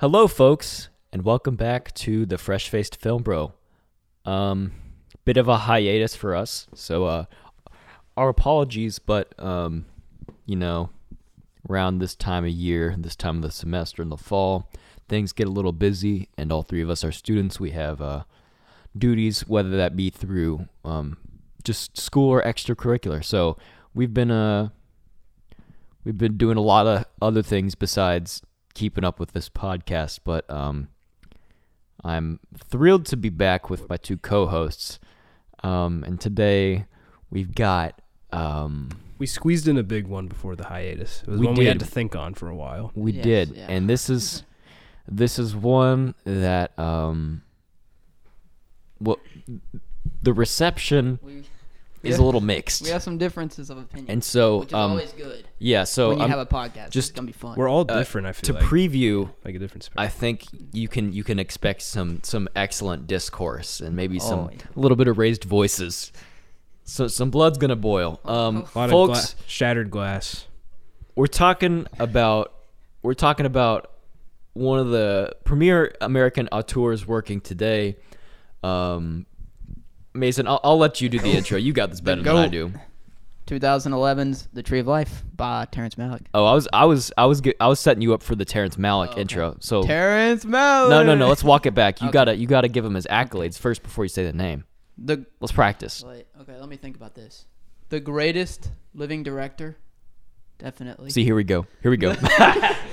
Hello, folks, and welcome back to the Fresh Faced Film Bro. Um, bit of a hiatus for us, so uh, our apologies, but um, you know, around this time of year, this time of the semester in the fall, things get a little busy, and all three of us are students. We have uh, duties, whether that be through um, just school or extracurricular. So we've been uh, we've been doing a lot of other things besides keeping up with this podcast, but um, I'm thrilled to be back with my two co-hosts. Um, and today we've got um, We squeezed in a big one before the hiatus. It was We one we had to think on for a while. we Yes, did, yeah. and this is this is one that um, well, the reception We, is a little mixed, we have some differences of opinion, and so which is um, always good yeah. So when you I'm- have a podcast. just- it's gonna be fun. We're all Uh, different. I to feel like, preview like a different I think you can you can expect some some excellent discourse and maybe some Oh, yeah. a little bit of raised voices. So some blood's gonna boil. Um, a lot folks, of gla- shattered glass. we're talking about we're talking about one of the premier American auteurs working today. Um, Mason, I'll, I'll let you do the intro. You got this better than I do. 2011's The Tree of Life by Terrence Malick. Oh, I was I was I was ge- I was setting you up for the Terrence Malick Oh, okay. intro. So Terrence Malick. no, no, no. Let's walk it back. You Okay. gotta you gotta give him his accolades first before you say the name. The Let's practice. wait, okay, let me think about this. The greatest living director, definitely. See, here we go. Here we go.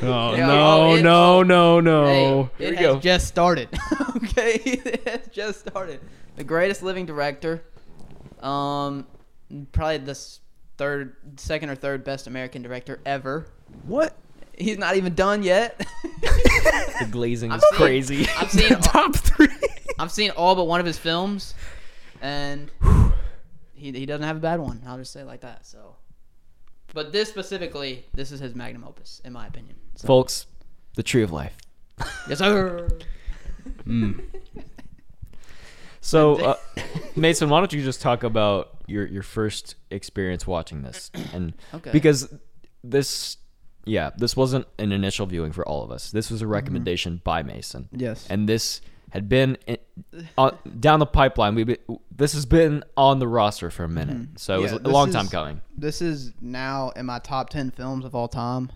Oh Yeah, no, oh, it- no, no, no! Hey, Here it we has go. just started. okay, it has just started. The greatest living director. Um, probably the third, second or third best American director ever. What? He's not even done yet. the glazing I'm is seeing- crazy. I've seen all, Top three. I've seen all but one of his films, and he he doesn't have a bad one. I'll just say it like that. So, but this specifically, this is his magnum opus, in my opinion. So, Folks, the tree of life. yes, sir. Mm. So, uh, Mason, why don't you just talk about your your first experience watching this? And Okay. because this, yeah, this wasn't an initial viewing for all of us. This was a recommendation by Mason, Yes. and this had been in, uh, down the pipeline. We this has been on the roster for a minute, so it was a long time coming. this is now in my top 10 films of all time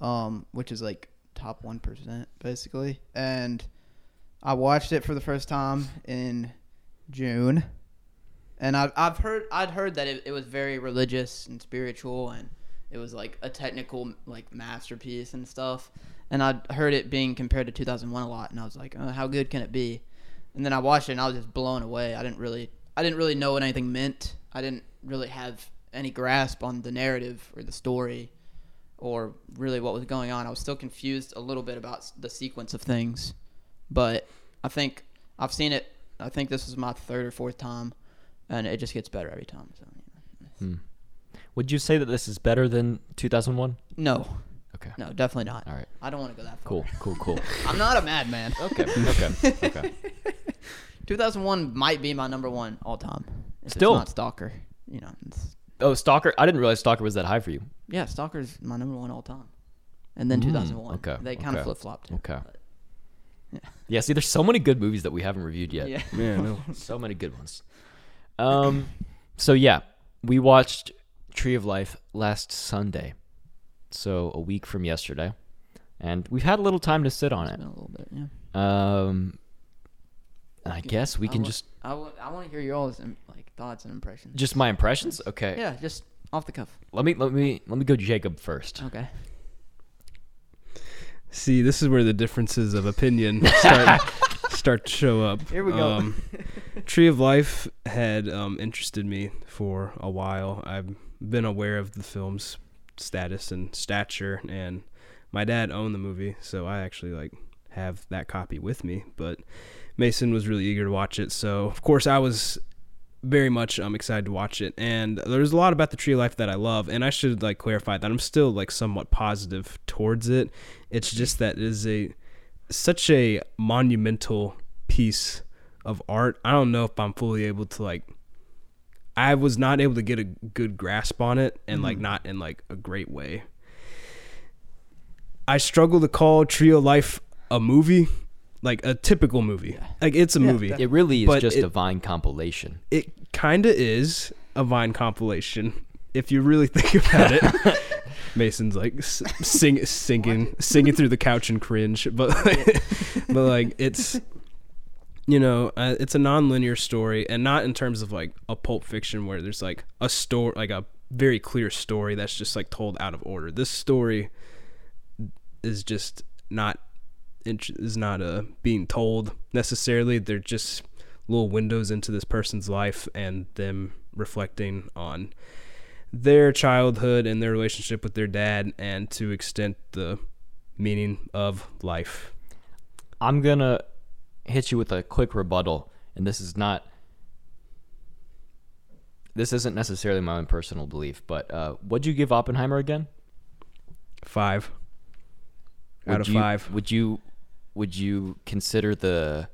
um which is like top 1% basically. And i watched it for the first time in june. And i've, I've heard i'd heard that it, it was very religious and spiritual and it was like a technical like masterpiece and stuff and i'd heard it being compared to 2001 a lot and i was like oh, how good can it be? And then i watched it and i was just blown away. I didn't really i didn't really know what anything meant. I didn't really have any grasp on the narrative or the story or really what was going on. I was still confused a little bit about the sequence of things. But i think i've seen it i think this is my third or fourth time and it just gets better every time so you know. Hmm. Would you say that this is better than 2001? no Okay. no definitely not All right. i don't want to go that far Cool. Cool. Cool. i'm not a madman okay. Okay. Okay. 2001 might be my number one all time if Still. it's not stalker you know it's, Oh, Stalker! I didn't realize Stalker was that high for you. yeah stalker's my number one all time and then Mm, 2001 okay, they kind of okay, flip-flopped okay. But, Yeah. See, there's so many good movies that we haven't reviewed yet. yeah Yeah, no. So many good ones. Um. So yeah, we watched Tree of Life last Sunday, so a week from yesterday, and we've had a little time to sit on It's it. been a little bit yeah Um. and I guess we I can wa- just I want to hear your all's um, like thoughts and impressions. just my impressions. Okay. yeah, just off the cuff. Let me let me let me go Jacob first. Okay. See, this is where the differences of opinion start start to show up. Here we go. Um, Tree of Life had um, interested me for a while. I've been aware of the film's status and stature, and my dad owned the movie, so I actually like have that copy with me. But Mason was really eager to watch it, so of course I was very much I'm excited to watch it. And there's a lot about the Tree of Life that I love, and I should like clarify that I'm still like somewhat positive towards it. It's just that it is a such a monumental piece of art. I don't know if I'm fully able to like I was not able to get a good grasp on it and like mm-hmm. not in like a great way. I struggle to call Tree of Life a movie, like a typical movie. Like it's a Yeah, movie. It really is But just it- a Vine compilation. It kind of is a Vine compilation if you really think about it. Mason's like s- sing singing singing through the couch and cringe, but but like it's you know uh, it's a non-linear story and not in terms of like a pulp fiction where there's like a story like a very clear story that's just like told out of order. This story is just not is not uh, being told necessarily. They're just little windows into this person's life and them reflecting on their childhood and their relationship with their dad and to extent the meaning of life. I'm gonna hit you with a quick rebuttal, and this is not. This isn't necessarily my own personal belief, but uh, what'd you give Oppenheimer again? Five out of you- five. Would you would you consider the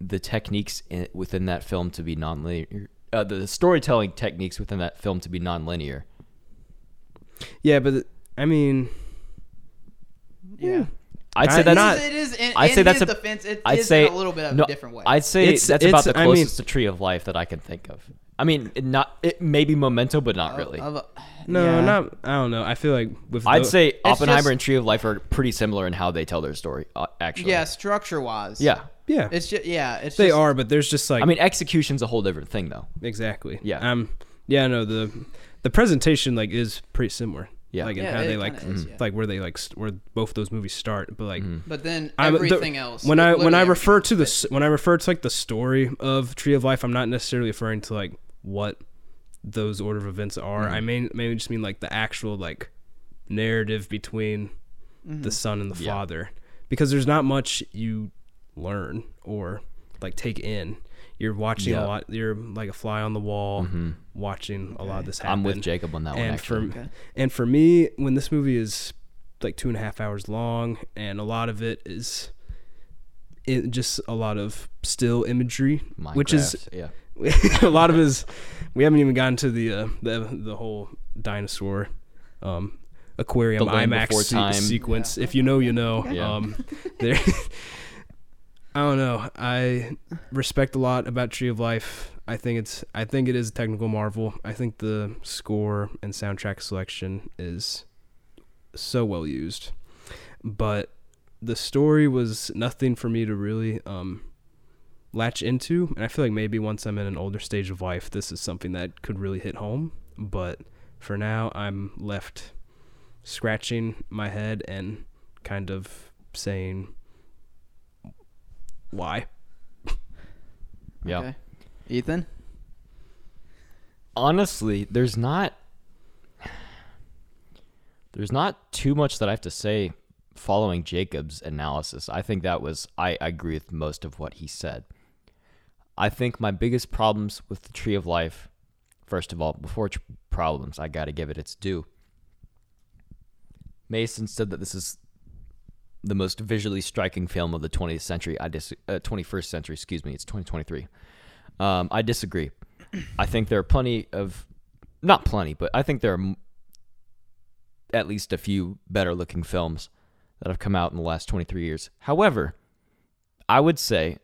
the techniques in, within that film to be nonlinear? Uh, the storytelling techniques within that film to be nonlinear. Yeah, but I mean, Yeah. I'd say I- that's not- it is. In, I'd in say that's a- defense. It I'd is say in a little bit of no, a different way. I'd say It's- that's about it's- the I mean- closest to Tree of Life that I can think of. I mean, it not it may be Memento, but not really. Of- of- no, yeah. not. I don't know. I feel like with I'd tho- say Oppenheimer just- and Tree of Life are pretty similar in how they tell their story. Uh, actually, Yeah, structure wise. yeah. yeah, It's just yeah. It's they just, are, but there's just like I mean, execution's a whole different thing, though. exactly. Yeah. Um. Yeah. No. The the presentation like is pretty similar. Yeah. Like in Yeah, how it they like kinda is, yeah. like where they like st- where both those movies start, but like. But then I'm- the- everything else. when I when I literally refer everything to else the s- when I refer to like the story of Tree of Life, I'm not necessarily referring to like what those order of events are. I may maybe just mean like the actual like narrative between Mm-hmm. the son and the Yeah. father, because there's not much you learn or like take in. You're watching Yeah. a lot. You're like a fly on the wall, watching a lot of this happen. I'm with Jacob on that one. and Actually, for Okay. and for me, when this movie is like two and a half hours long, and a lot of it is it just a lot of still imagery, which is yeah. a lot of his. We haven't even gotten to the uh, the the whole dinosaur um, aquarium The IMAX se- Time. sequence. If you know, you know. Yeah. Um, there. I don't know. I respect a lot about Tree of Life. I think it's. I think it is a technical marvel. I think the score and soundtrack selection is so well used, but the story was nothing for me to really um, latch into. And I feel like maybe once I'm in an older stage of life, this is something that could really hit home. But for now, I'm left scratching my head and kind of saying, why? Yeah. Okay. Ethan. honestly, there's not there's not too much that I have to say following Jacob's analysis. I think that was I, I agree with most of what he said. I think my biggest problems with the Tree of Life, first of all, before tr- problems, I got to give it its due. Mason said that this is the most visually striking film of the 20th century. I dis- uh, 21st century, excuse me. It's 2023. Um, I disagree. I think there are plenty of, not plenty, but I think there are m- at least a few better looking films that have come out in the last 23 years. However, I would say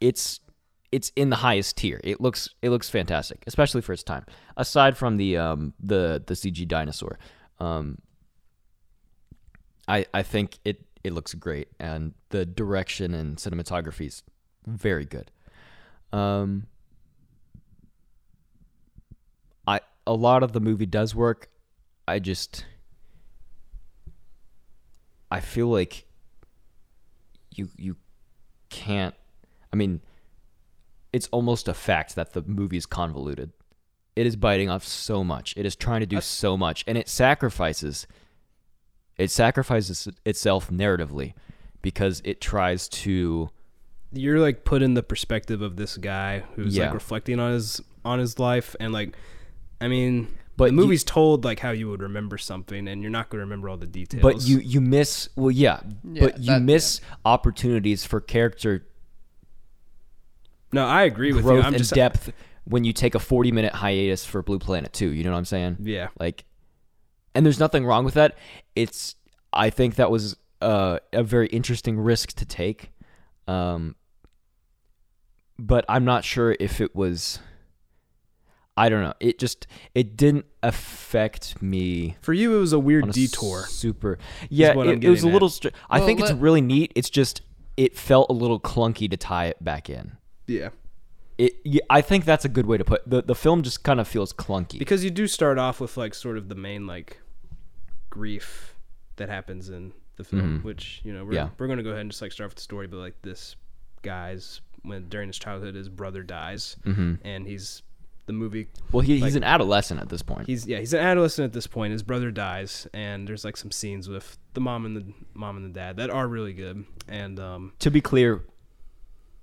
it's it's in the highest tier. It looks it looks fantastic, especially for its time. Aside from the um the the CG dinosaur, um, I I think it it looks great, and the direction and cinematography is very good. Um, I a lot of the movie does work. I just I feel like you you can't I mean it's almost a fact that the movie is convoluted. It is biting off so much. It is trying to do so much and it sacrifices it sacrifices itself narratively because it tries to you're like put in the perspective of this guy who's Yeah. like reflecting on his on his life and like I mean But the you- movie's told like how you would remember something and you're not going to remember all the details. But you you miss well yeah, Yeah, but you that- miss opportunities for character No, I agree with growth you. I'm and just depth when you take a 40 minute hiatus for Blue Planet 2, you know what I'm saying? Yeah. Like and there's nothing wrong with that. It's I think that was uh, a very interesting risk to take. Um but I'm not sure if it was I don't know. It just it didn't affect me For you it was a weird a detour. Super. Yeah, it, it was a little. Str- I Well, think it's really neat. It's just it felt a little clunky to tie it back in. Yeah. It. Yeah, I think that's a good way to put the the film. Just kind of feels clunky. Because you do start off with like sort of the main like grief that happens in the film, Mhm. which, you know, we're Yeah. we're to go ahead and just like start with the story but like this guy's when during his childhood his brother dies hmm and he's the movie Well, he, Like- he's an adolescent at this point. he's yeah he's an adolescent at this point his brother dies and there's like some scenes with the mom and the mom and the dad that are really good and um to be clear,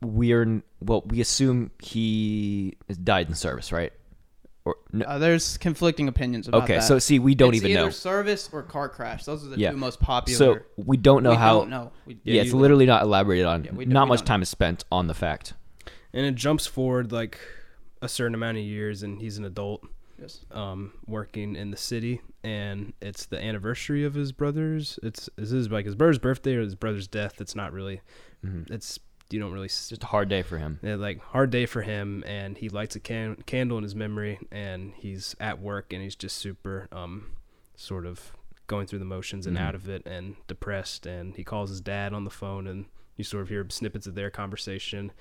we're well. We assume he died in service, right? Or no, Uh, there's conflicting opinions about that. okay. that. So see, we don't It's even either know. service or car crash. Those are the Yeah. two most popular. So we don't know we how. don't know. We, Yeah, Yeah, it's you- literally not elaborated on. Yeah, we don't- not we much don't time is spent on the fact. and it jumps forward like a certain amount of years and he's an adult Yes. um working in the city and it's the anniversary of his brother's it's is his like his brother's birthday or his brother's death it's not really Mhm. it's you don't really s- Just a hard day for him. Yeah, like hard day for him, and he lights a can- candle in his memory, and he's at work, and he's just super, um, sort of going through the motions and Mhm. out of it, and depressed. And he calls his dad on the phone, and you sort of hear snippets of their conversation.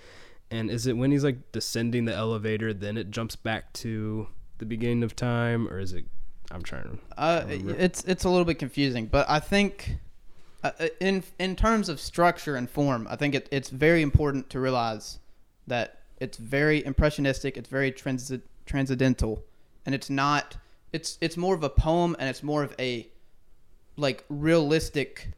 And is it when he's like descending the elevator, then it jumps back to the beginning of time, or is it? I'm trying to. Uh, it's it's a little bit confusing, but I think uh, uh, in in terms of structure and form, I think it, it's very important to realize that it's very impressionistic, it's very transi- transcendental, and it's not. It's it's more of a poem, and it's more of a like realistic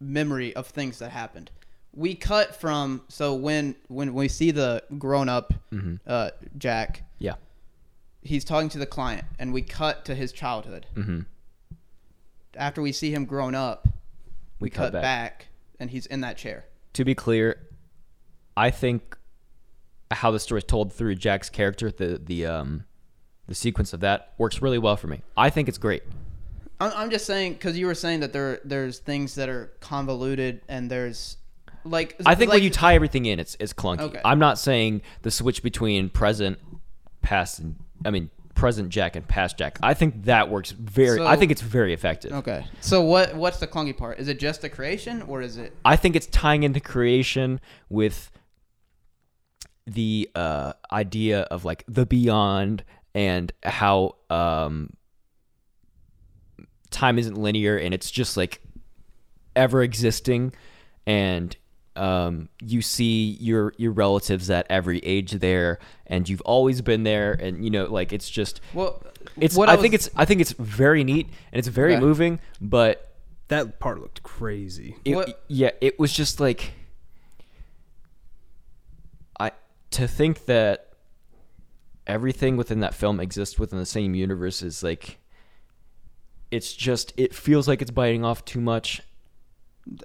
memory of things that happened. We cut from so when when we see the grown up hmm uh, Jack, Yeah. he's talking to the client, and we cut to his childhood hmm after we see him grown up, we, We cut cut, back. back. and he's in that chair. to be clear, I think how the story is told through Jack's character, the the um the sequence of that works really well for me. I think it's great. I'm, I'm just saying because you were saying that there there's things that are convoluted and there's like I think like, when you tie everything in, it's it's clunky. Okay. I'm not saying the switch between present, past, and I mean present Jack and past Jack. I think that works very. I think it's very effective. okay. So what what's the clunky part? Is it just the creation or is it? I think it's tying into creation with the uh, idea of like the beyond and how um, time isn't linear and it's just like ever existing and um, you see your your relatives at every age there and you've always been there and you know like it's just Well, it's what I, was- think it's I think it's very neat and it's very Okay. moving but That part looked crazy. it, What- yeah, it was just like I to think that everything within that film exists within the same universe is like it's just it feels like it's biting off too much.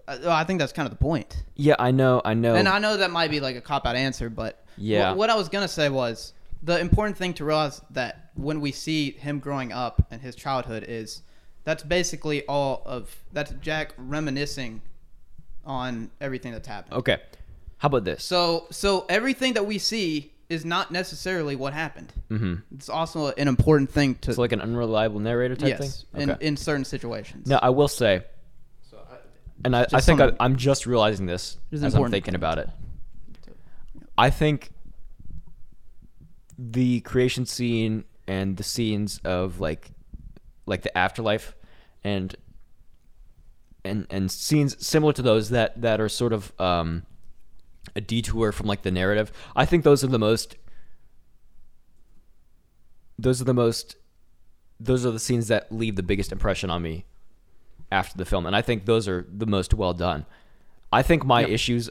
Uh, I think that's kind of the point. Yeah, I know, I know. And I know that might be like a cop out answer, but Yeah. What, what I was gonna say was the important thing to realize that when we see him growing up and his childhood is that's basically all of that's Jack reminiscing on everything that's happened. okay. How about this? So so everything that we see is not necessarily what happened. Mhm. It's also an important thing to It's like an unreliable narrator type yes thing. in, in certain situations. Now, I will say and I, I think I, I'm just realizing this as I'm thinking about it. I think the creation scene and the scenes of like like the afterlife and and and scenes similar to those that that are sort of um a detour from like the narrative. I think those are the most those are the most those are the scenes that leave the biggest impression on me after the film and I think those are the most well done. I think my Yep. issues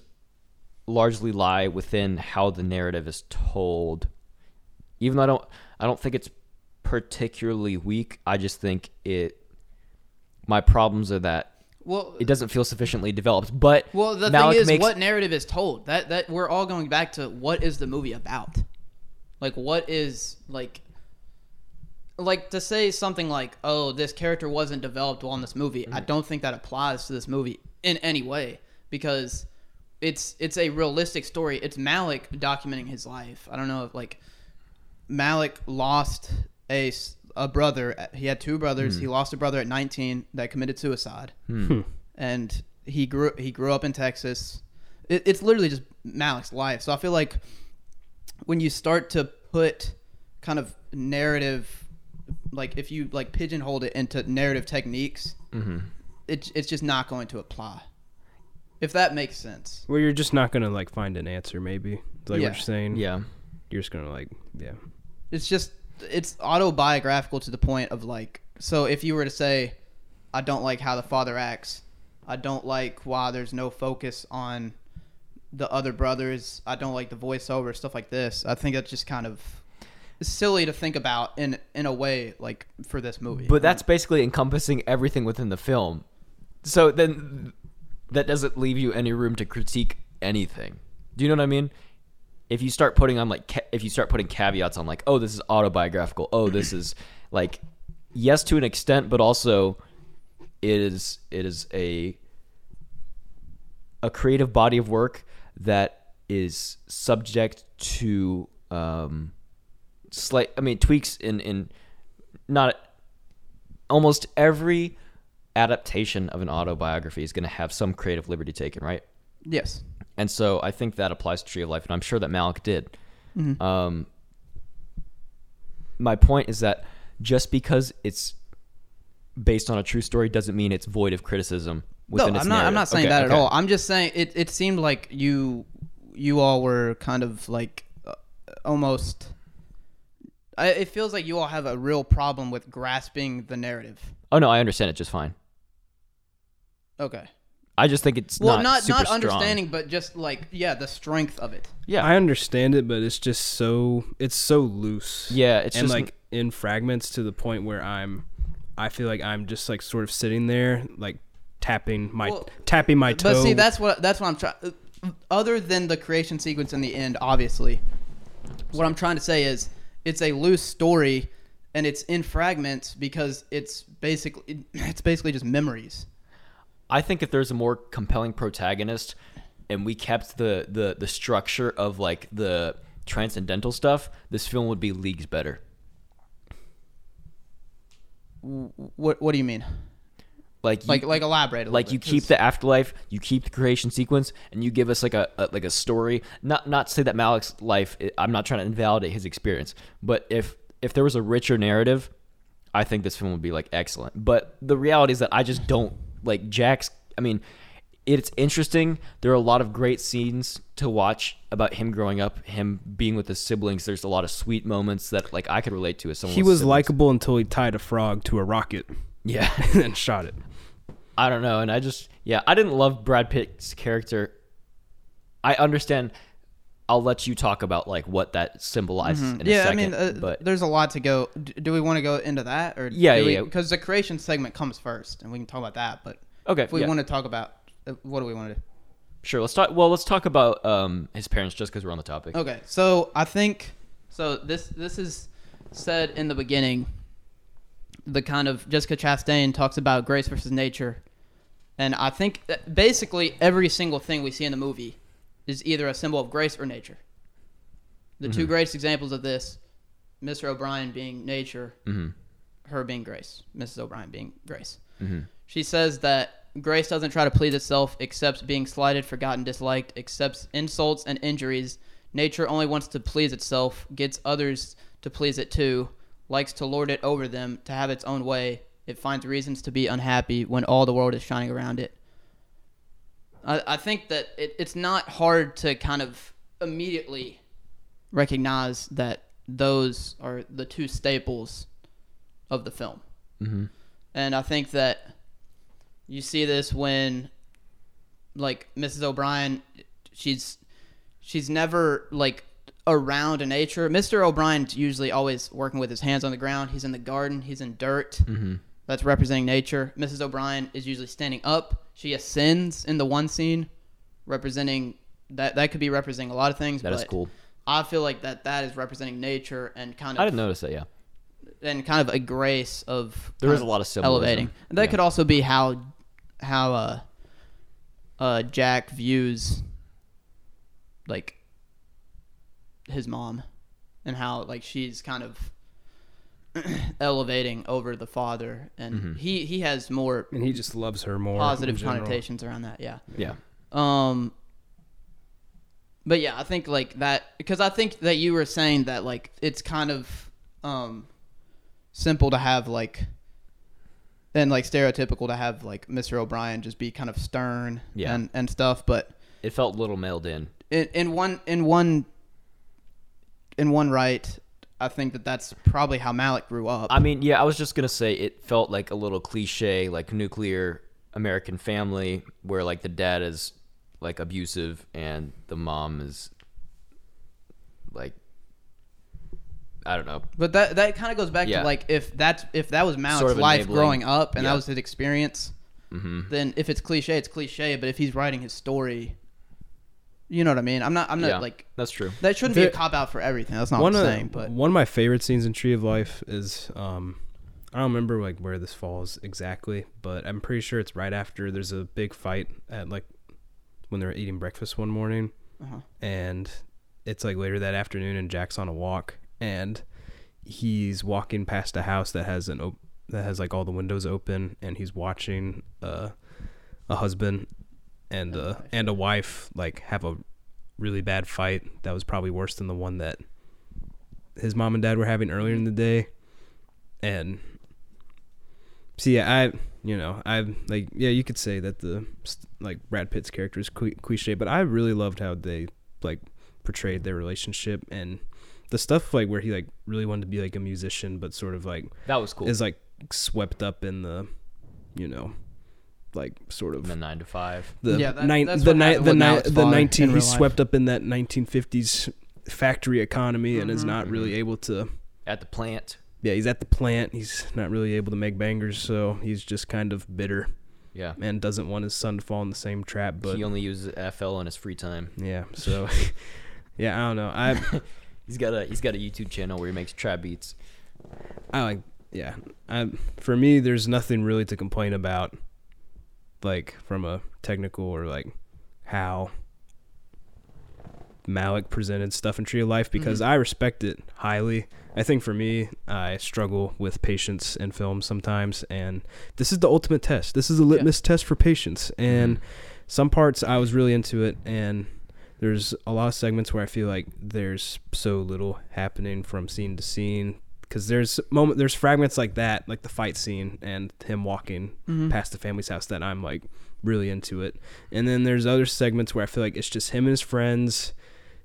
largely lie within how the narrative is told. Even though I don't I don't think it's particularly weak. I just think it my problems are that Well, it doesn't feel sufficiently developed. But well, the Malick thing is, makes, what narrative is told? That that we're all going back to what is the movie about? Like, what is like, like to say something like, "Oh, this character wasn't developed well in this movie." I mm-hmm. don't think that applies to this movie in any way because it's it's a realistic story. It's Malick documenting his life. I don't know if like Malick lost a a brother. He had two brothers. He mm-hmm. lost a brother at 19 that committed suicide, hmm. Hmm. and he grew he grew up in Texas. It, it's literally just Malick's life. So I feel like when you start to put kind of narrative, like if you like pigeonhole it into narrative techniques, mm-hmm. it, it's just not going to apply. If that makes sense. Well, you're just not gonna like find an answer. Maybe It's like Yeah. what you're saying. yeah. You're just gonna like yeah. it's just it's autobiographical to the point of like so if you were to say i don't like how the father acts i don't like why there's no focus on the other brothers i don't like the voiceover stuff like this i think that's just kind of silly to think about in in a way like for this movie But that's basically encompassing everything within the film. So then that doesn't leave you any room to critique anything. Do you know what I mean? If you start putting on like if you start putting caveats on like, "Oh, this is autobiographical. Oh, this is like yes to an extent, but also it is it is a a creative body of work that is subject to um slight I mean tweaks in in not almost every adaptation of an autobiography is going to have some creative liberty taken, right? yes And so I think that applies to Tree of Life, and I'm sure that Malick did. Um, my point is that just because it's based on a true story doesn't mean it's void of criticism. no i'm not i'm not saying Okay, that okay. at all i'm just saying it it seemed like you you all were kind of like uh, almost I, it feels like you all have a real problem with grasping the narrative Oh no, I understand it just fine. okay I just think it's well not not super not strong. understanding but just like yeah the strength of it Yeah, I understand it, but it's just so it's so loose. yeah, it's and just like in fragments to the point where I'm, I feel like I'm just like sort of sitting there like tapping my Well, tapping my toe. but see that's what that's what i'm trying other than the creation sequence in the end obviously what i'm trying to say is it's a loose story and it's in fragments because it's basically it's basically just memories I think if there's a more compelling protagonist and we kept the the the structure of like the transcendental stuff, this film would be leagues better. what what do you mean Like you, like like elaborate a little like bit, you keep the afterlife, you keep the creation sequence, and you give us like a, a like a story. Not not to say that Malick's life. I'm not trying to invalidate his experience, but if if there was a richer narrative, I think this film would be like excellent. But the reality is that I just don't like Jack's. I mean, it's interesting. There are a lot of great scenes to watch about him growing up, him being with his siblings. There's a lot of sweet moments that like I could relate to as someone. he was likable until he tied a frog to a rocket yeah. and then shot it. I don't know, and I just yeah, I didn't love Brad Pitt's character. I understand. I'll let you talk about like what that symbolizes Mm-hmm. yeah, I second. mean, uh, but there's a lot to go. Do we want to go into that, or Yeah, do we, yeah, yeah. Because the creation segment comes first, and we can talk about that. But okay, if we yeah, want to talk about, uh, what do we want to do? sure. Let's talk. Well, let's talk about um his parents just because we're on the topic. Okay, so I think so. This this is said in the beginning. The kind of Jessica Chastain talks about grace versus nature, and I think that basically every single thing we see in the movie is either a symbol of grace or nature. The two greatest examples of this, Mr. O'Brien being nature, Mm-hmm. her being grace, Mrs. O'Brien being grace. Mm-hmm. She says that grace doesn't try to please itself, accepts being slighted, forgotten, disliked, accepts insults and injuries. Nature only wants to please itself, gets others to please it too, likes to lord it over them, to have its own way. It finds reasons to be unhappy when all the world is shining around it. I, I think that it, it's not hard to kind of immediately recognize that those are the two staples of the film. Mm-hmm. And I think that you see this when, like, Mrs. O'Brien, she's she's never like around a nature. Mr. O'Brien's usually always working with his hands on the ground. He's in the garden. He's in dirt. Mm-hmm. That's representing nature. Mrs. O'Brien is usually standing up. She ascends in the one scene, representing that. That could be representing a lot of things. That but is cool. I feel like that that is representing nature and kind of. I didn't notice that. Yeah, and kind of a grace of there is is a lot of symbolism. elevating. And that Yeah. could also be how how uh uh Jack views like his mom and how like she's kind of elevating over the father and Mhm. he he has more and he just loves her more. positive connotations around that yeah Yeah, um but yeah i think like that because i think that you were saying that like it's kind of um simple to have like and like stereotypical to have like mr o'brien just be kind of stern Yeah. and and stuff but it felt a little mailed in. in, in one in one in one right i think that that's probably how malick grew up I mean, yeah, I was just gonna say it felt like a little cliche, like nuclear American family, where like the dad is like abusive and the mom is like I don't know. But that that kind of goes back Yeah. to like if that's if that was Malick's Sort of life enabling. growing up and Yeah. that was his experience, hmm then if it's cliche, it's cliche. But if he's writing his story, you know what I mean. I'm not. I'm not Yeah, like that's true. that. Shouldn't be a There- cop out for everything. That's not one what I'm saying. But one of my favorite scenes in Tree of Life is um I don't remember like where this falls exactly, but I'm pretty sure it's right after there's a big fight at like when they're eating breakfast one morning, Uh-huh. and it's like later that afternoon, and Jack's on a walk, and he's walking past a house that has an op- that has like all the windows open, and he's watching uh, a husband and And a uh, wife. and a wife like have a really bad fight that was probably worse than the one that his mom and dad were having earlier in the day and see yeah, i you know i like yeah you could say that the like brad pitt's character is cliche but i really loved how they like portrayed their relationship and the stuff like where he like really wanted to be like a musician but sort of like That was cool. is like swept up in the you know like sort of the nine to five. the Yeah, that- nine, that's the what ni- happened the with ni- Malick's the nineteen he's life. swept up in that 1950s factory economy and is Mhm. not really able to At the plant. yeah he's at the plant he's not really able to make bangers so he's just kind of bitter Yeah. and doesn't want his son to fall in the same trap but he only uses FL in his free time. yeah so yeah I don't know I He's got a he's got a YouTube channel where he makes trap beats. I like yeah I for me there's nothing really to complain about like from a technical or like how Malick presented stuff in Tree of Life because Mhm. I respect it highly. I think for me, I struggle with patience in films sometimes, and this is the ultimate test. This is a litmus test for patience. And some parts I was really into it, and there's a lot of segments where I feel like there's so little happening from scene to scene. Because there's moment, there's fragments like that, like the fight scene and him walking Mhm. past the family's house that I'm like really into it. And then there's other segments where I feel like it's just him and his friends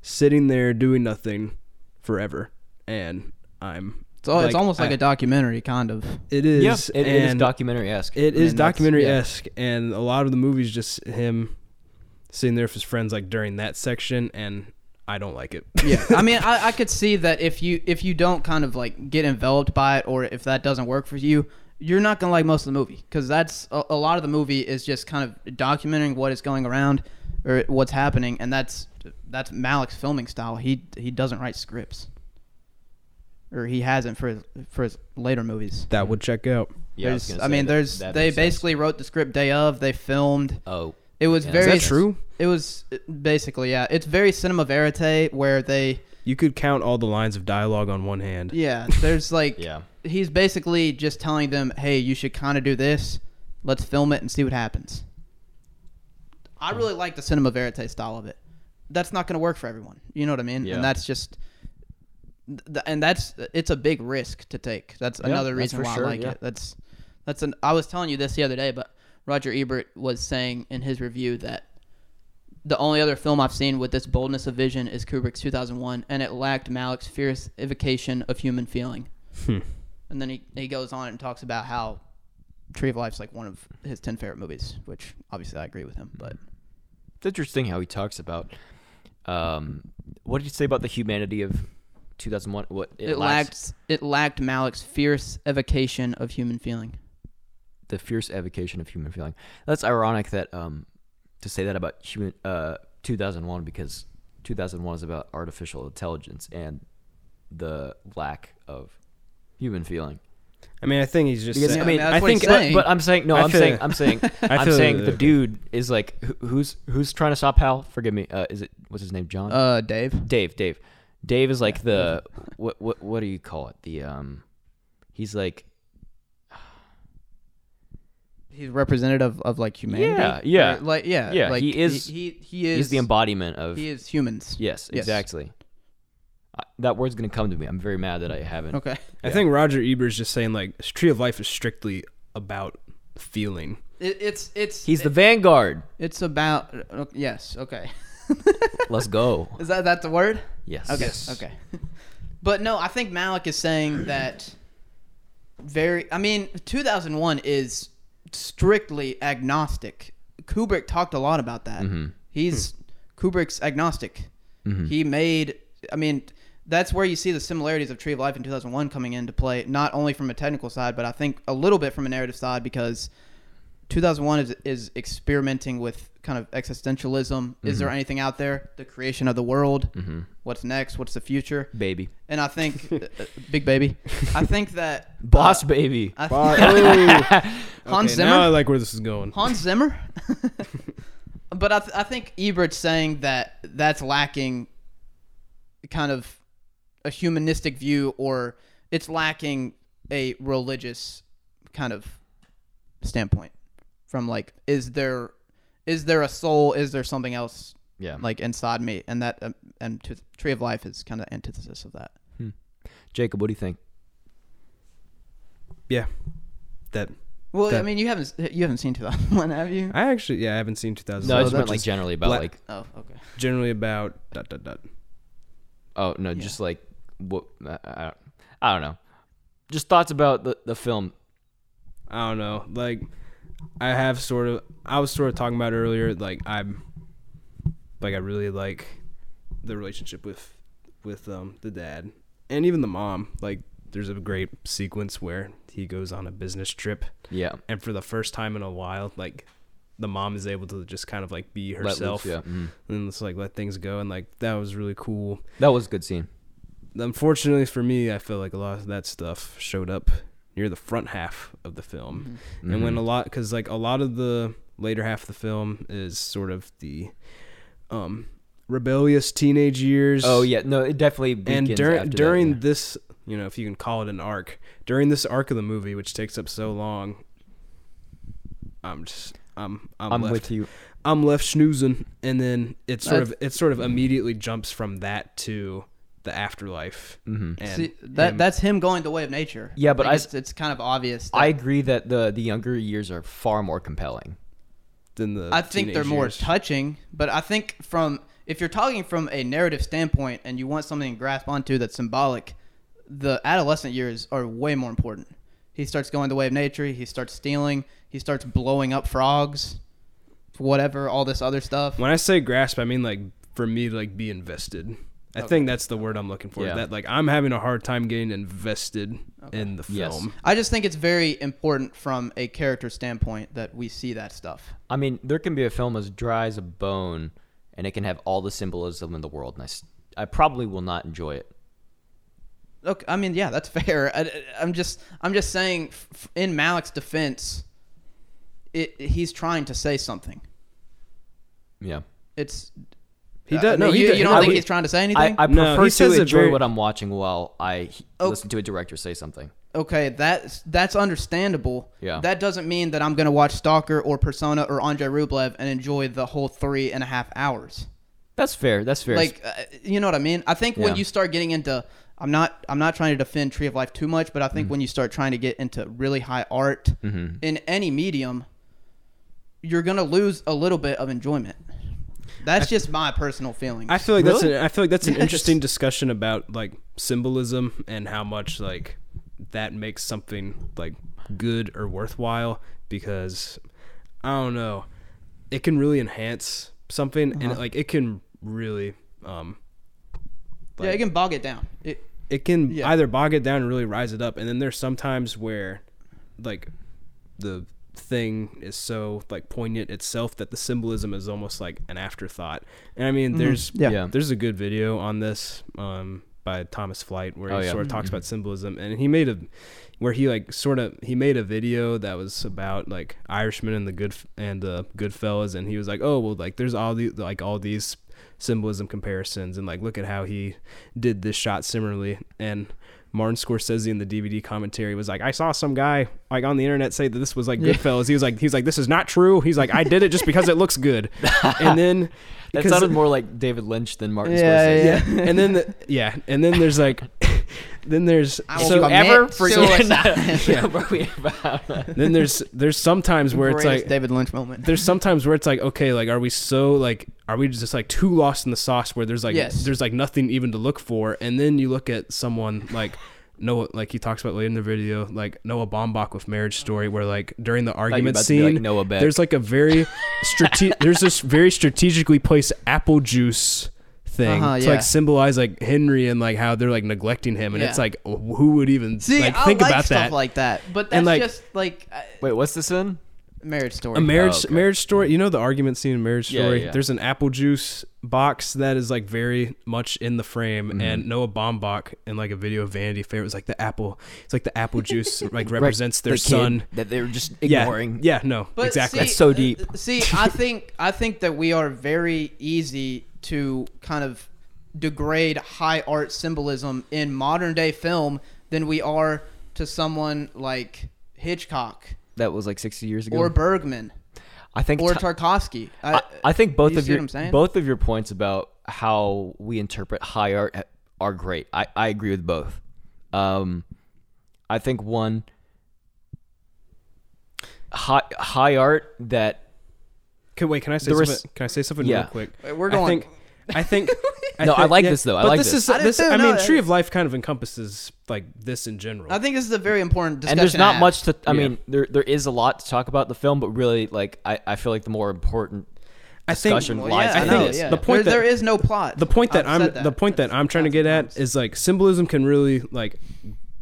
sitting there doing nothing forever. And I'm it's, al- it's like, almost like I- a documentary, kind of. it is Yeah, it, it is documentary esque. it is I is mean, that's- documentary esque and a lot of the movies just him sitting there with his friends like during that section and I don't like it. Yeah, I mean, I, I could see that if you if you don't kind of like get enveloped by it, or if that doesn't work for you, you're not gonna like most of the movie because that's a, a lot of the movie is just kind of documenting what is going around or what's happening, and that's that's Malick's filming style. He he doesn't write scripts, or he hasn't for his, for his later movies. that would check out. yeah, There's- gonna I mean, that- there's that they makes sense. basically wrote the script day of. They filmed. Oh, It was Yeah. very Is that true? It was basically yeah. It's very cinema verite where they You could count all the lines of dialogue on one hand. yeah. There's like yeah. he's basically just telling them, "Hey, you should kind of do this. Let's film it and see what happens." I really like the cinema verite style of it. That's not going to work for everyone. You know what I mean? Yeah. And that's just and that's it's a big risk to take. That's Yeah, another reason for why sure, I like yeah. it. That's that's an I was telling you this the other day, but Roger Ebert was saying in his review that the only other film I've seen with this boldness of vision is Kubrick's 2001, and it lacked Malick's fierce evocation of human feeling. Hmm. And then he, he goes on and talks about how Tree of Life's like one of his 10 favorite movies, which obviously I agree with him. But It's interesting how he talks about um, what did you say about the humanity of 2001? What It, lacks lacked it lacked Malick's fierce evocation of human feeling. The fierce evocation of human feeling. That's ironic that um, to say that about human uh 2001 because 2001 is about artificial intelligence and the lack of human feeling. I mean, I think he's just. Because saying- I mean, I what he's think, but, but I'm saying no. I I'm saying I'm saying I I'm saying the dude is like who's who's trying to stop Hal? Forgive me. Uh, is it what's his name? John. Uh, Dave. Dave. Dave. Dave is like the what what what do you call it? The um, he's like He's representative of like humanity. Yeah, yeah. Or, like yeah, Yeah, Like, he is- He he is he's the embodiment of He is humans. yes, Yes. exactly. I, that word's gonna come to me. I'm very mad that I haven't. Okay. I think Roger Ebert's just saying like Tree of Life is strictly about feeling. It, it's it's He's the vanguard. it's about uh, yes. Okay. Let's go. Is that that the word? Yes. Okay. Yes. Okay. But no, I think Malick is saying that very I mean, 2001 is strictly agnostic. Kubrick talked a lot about that. Mhm. He's Kubrick's agnostic. Mhm. He made I mean, that's where you see the similarities of Tree of Life in 2001 coming into play, not only from a technical side, but I think a little bit from a narrative side because 2001 is, is experimenting with kind of existentialism. Is there anything out there? The creation of the world. Mm-hmm. What's next? What's the future? Baby. And I think, uh, uh, big baby. I think that Boss uh, baby. I Okay, Hans Zimmer. Now I like where this is going. Hans Zimmer. but I, th- I think Ebert's saying that that's lacking kind of a humanistic view or it's lacking a religious kind of standpoint from like is there is there a soul is there something else Yeah. like inside me and that um, and to, tree of life is kind of antithesis of that Jacob, what do you think? Yeah, that well i mean you haven't you haven't seen 2001 have you I actually yeah I haven't seen 2000. No, I So just that's meant like generally about black- like oh okay generally about dot dot dot. oh no, Yeah. just like what I, I, I don't know. Just thoughts about the the film. I don't know. Like I have sort of I was sort of talking about earlier like I'm like I really like the relationship with with um the dad and even the mom. Like there's a great sequence where he goes on a business trip Yeah. and for the first time in a while like the mom is able to just kind of like be Let loose, herself yeah. mhm. and just like let things go and like that was really cool. That was a good scene. Unfortunately for me, I feel like a lot of that stuff showed up near the front half of the film. and when Mhm. a lot because like a lot of the later half of the film is sort of the um rebellious teenage years Oh yeah, no, it definitely and begins during that, during yeah. this you know if you can call it an arc during this arc of the movie which takes up so long i'm just i'm i'm, I'm left with you. i'm left snoozing and then it sort That's- of it sort of immediately jumps from that to the afterlife hmm and See, that him- that's him going the way of nature. Yeah, but think I- it's, it's kind of obvious. That I agree that the the younger years are far more compelling. than the I think they're teenage more touching, but I think from if you're talking from a narrative standpoint and you want something to grasp onto that's symbolic, the adolescent years are way more important. He starts going the way of nature. He starts stealing. He starts blowing up frogs, whatever, all this other stuff. When I say grasp, I mean like for me to like be invested. I Okay. think that's the word I'm looking for. Yeah. That like I'm having a hard time getting invested in the film. Yes. film. I just think it's very important from a character standpoint that we see that stuff. I mean, there can be a film as dry as a bone, and it can have all the symbolism in the world, and I, I probably will not enjoy it. Okay, I mean, yeah, that's fair. I, am just, I'm just saying, f- f- in Malick's defense, it, he's trying to say something. Yeah, It's He does. mean, no, he you, does. you don't I think would- he's trying to say I, anything? I No, prefer he says to it enjoy very- what I'm watching while I he- Oh. listen to a director say something. okay, that's that's understandable. Yeah. That doesn't mean that I'm gonna watch Stalker or Persona or Andrei Rublev and enjoy the whole three and a half hours. That's fair. That's fair. Like, uh, you know what I mean? I think when Yeah. you start getting into, I'm not, I'm not trying to defend Tree of Life too much, but I Mm-hmm. think when you start trying to get into really high art Mhm. in any medium, you're gonna lose a little bit of enjoyment. That's just my personal feeling. I feel like that's an, I feel like that's an Yes. interesting discussion about like symbolism and how much like that makes something like good or worthwhile because I don't know it can really enhance something and Uh-huh. like it can really Um, yeah, it can bog it down. It, it can Yeah. either bog it down and really rise it up, and then there's sometimes where, like, the thing is so like poignant itself that the symbolism is almost like an afterthought. And I mean, there's yeah. Yeah. there's a good video on this um, by Thomas Flight where Oh, he yeah. sort of talks about symbolism, and he made a where he like sort of he made a video that was about like Irishmen and the good and the Goodfellas, and he was like, oh well, like there's all the like all these symbolism comparisons, and like look at how he did this shot similarly, and. Martin Scorsese in the DVD commentary was like, I saw some guy like on the internet say that this was like Goodfellas. He was like, he's like, this is not true. He's like, I did it just because it looks good. And then That sounded more like David Lynch than Martin Yeah, Scorsese. yeah. and then the, yeah, and then there's like, then there's I Did will you ever forget? suicide. Yeah, were about uh, then there's there's sometimes where it's like David Lynch moment. there's sometimes where it's like okay like are we so like are we just like too lost in the sauce where there's like Yes. there's like nothing even to look for and then you look at someone like Noah like he talks about later in the video like Noah Baumbach with Marriage Story where like during the Thought you were argument about to be like scene Noah Beck. there's like a very strate- there's this very strategically placed apple juice thing Uh-huh, to yeah. like symbolize like Henry and like how they're like neglecting him and it's like who would even See, like I think like about stuff that like that, but that's And, like- just like uh, Wait, what's this in? marriage story. a marriage Oh, okay. marriage story you know the argument scene in marriage Yeah, story yeah. there's an apple juice box that is like very much in the frame Mm-hmm. and noah baumbach in like a video of vanity fair it was like the apple it's like the apple juice like represents their The son that they're just ignoring. yeah no But exactly see, That's so uh, deep. See, I think I think that we are very easy to kind of degrade high art symbolism in modern day film than we are to someone like Hitchcock That was like 60 years ago. or Bergman I think or ti- Tarkovsky. I, I think both you of your what I'm saying? both of your points about how we interpret high art are great. I, I agree with both. Um, I think one high high art that Can, wait can i say There was- something can i say something Yeah. real quick We're I going. think I think. No, I think- like this, though. I but like this. this. is I this. too, I mean, that- Tree uh, of Life kind of encompasses like this in general. I think this is a very important discussion. and there's not have. much to I Yeah. mean there there is a lot to talk about the film but really like I, I feel like the more important I think- discussion Well, lies yeah, I in know, yeah. The point There- that- there is no plot. the point that I've I'm said the point that I'm trying to get at is like symbolism can really like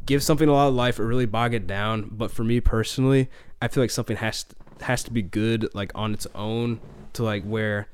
give something a lot of life or really bog it down. But for me personally, I feel like something has to, has to be good like on its own to like where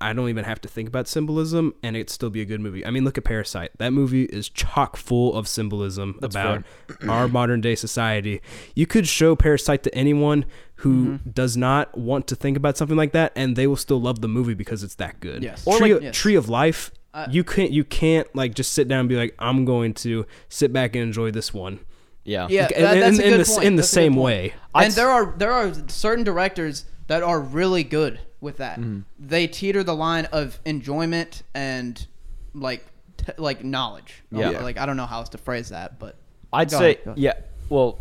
I don't even have to think about symbolism and it'd still be a good movie. I mean, look at Parasite. That movie is chock full of symbolism That's about our modern day society. You could show Parasite to anyone who Mm-hmm. does not want to think about something like that, and they will still love the movie because it's that good. Yes. Or Or Tree, like- yes. Tree of Life. Uh, you can't you can't like just sit down and be like I'm going to sit back and enjoy this one. yeah Yeah, Like, that- in- that's in, a in good the point. in the That's a same point. way. I'd and there are there are certain directors that are really good with that. Mm-hmm. They teeter the line of enjoyment and like t- like knowledge. Yeah. Like, like I don't know how else to phrase that, but I'd say ahead, ahead. yeah. Well,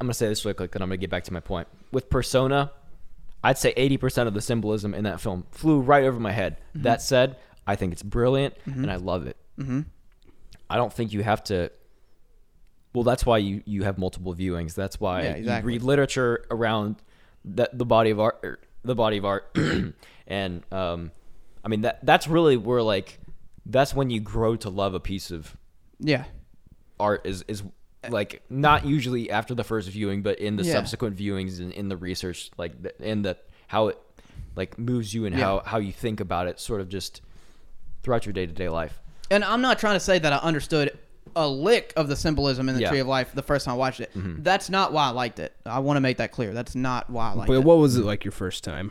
I'm gonna say this really quick, and I'm gonna get back to my point. With Persona, I'd say 80% of the symbolism in that film flew right over my head. Mm-hmm. That said, I think it's brilliant, and I love it. Mhm. I don't think you have to. Well, that's why you you have multiple viewings. That's why Yeah, exactly. you read literature around that the body of art, er, the body of art, and um, I mean that that's really where like that's when you grow to love a piece of yeah. art is is like not usually after the first viewing, but in the Yeah. subsequent viewings and in the research, like in the how it like moves you and Yeah. how how you think about it, sort of just throughout your day to day life. And I'm not trying to say that I understood a lick of the symbolism in the Yeah. Tree of Life the first time I watched it. That's not why I liked it. I want to make that clear. That's not why I liked But it. what was it like your first time?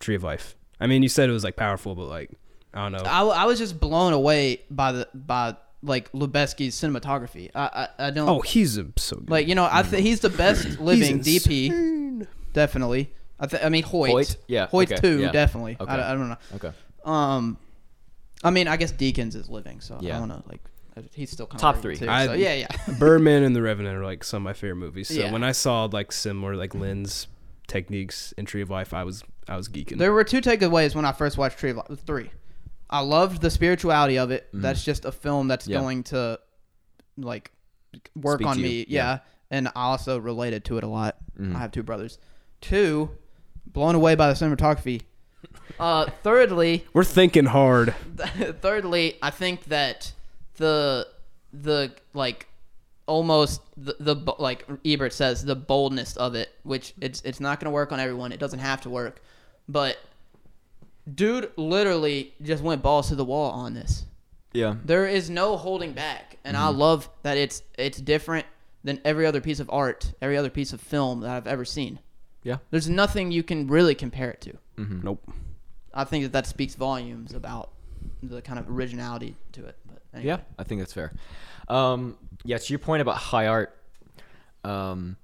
Tree of Life. I mean, you said it was like powerful, but like I don't know. I, I was just blown away by the by like Lubezki's cinematography. I I, I don't oh, he's a, so good. like you know I th- he's the best living He's DP definitely. I th- I mean Hoyt. Hoyt? Yeah, Hoyt okay, too yeah. definitely. Okay. I, I don't know. Okay, Um, I mean I guess Deakins is living, so Yeah. I don't know. Like he's still kind Top of three. Too, I- so, yeah, yeah. Birdman and The Revenant are like some of my favorite movies. So Yeah. when I saw like similar like Lynn's techniques in Tree of Life, I was I was geeking. There were two takeaways when I first watched Tree of Life. Three. I loved the spirituality of it. Mm-hmm. That's just a film that's Yeah. going to like work Speak on me. Yeah. Yeah. And I also related to it a lot. Mhm. I have two brothers. Two, blown away by the cinematography. Uh, thirdly, We're thinking hard. thirdly, I think that the the like almost the, the like Ebert says the boldness of it, which it's it's not going to work on everyone. It doesn't have to work, but dude literally just went balls to the wall on this. Yeah. There is no holding back, and I mm-hmm. love that it's it's different than every other piece of art, every other piece of film that I've ever seen. Yeah. There's nothing you can really compare it to. Mm-hmm. Nope. I think that that speaks volumes about the kind of originality to it. But anyway. Yeah, I think that's fair. Um, yeah, to your point about high art, um,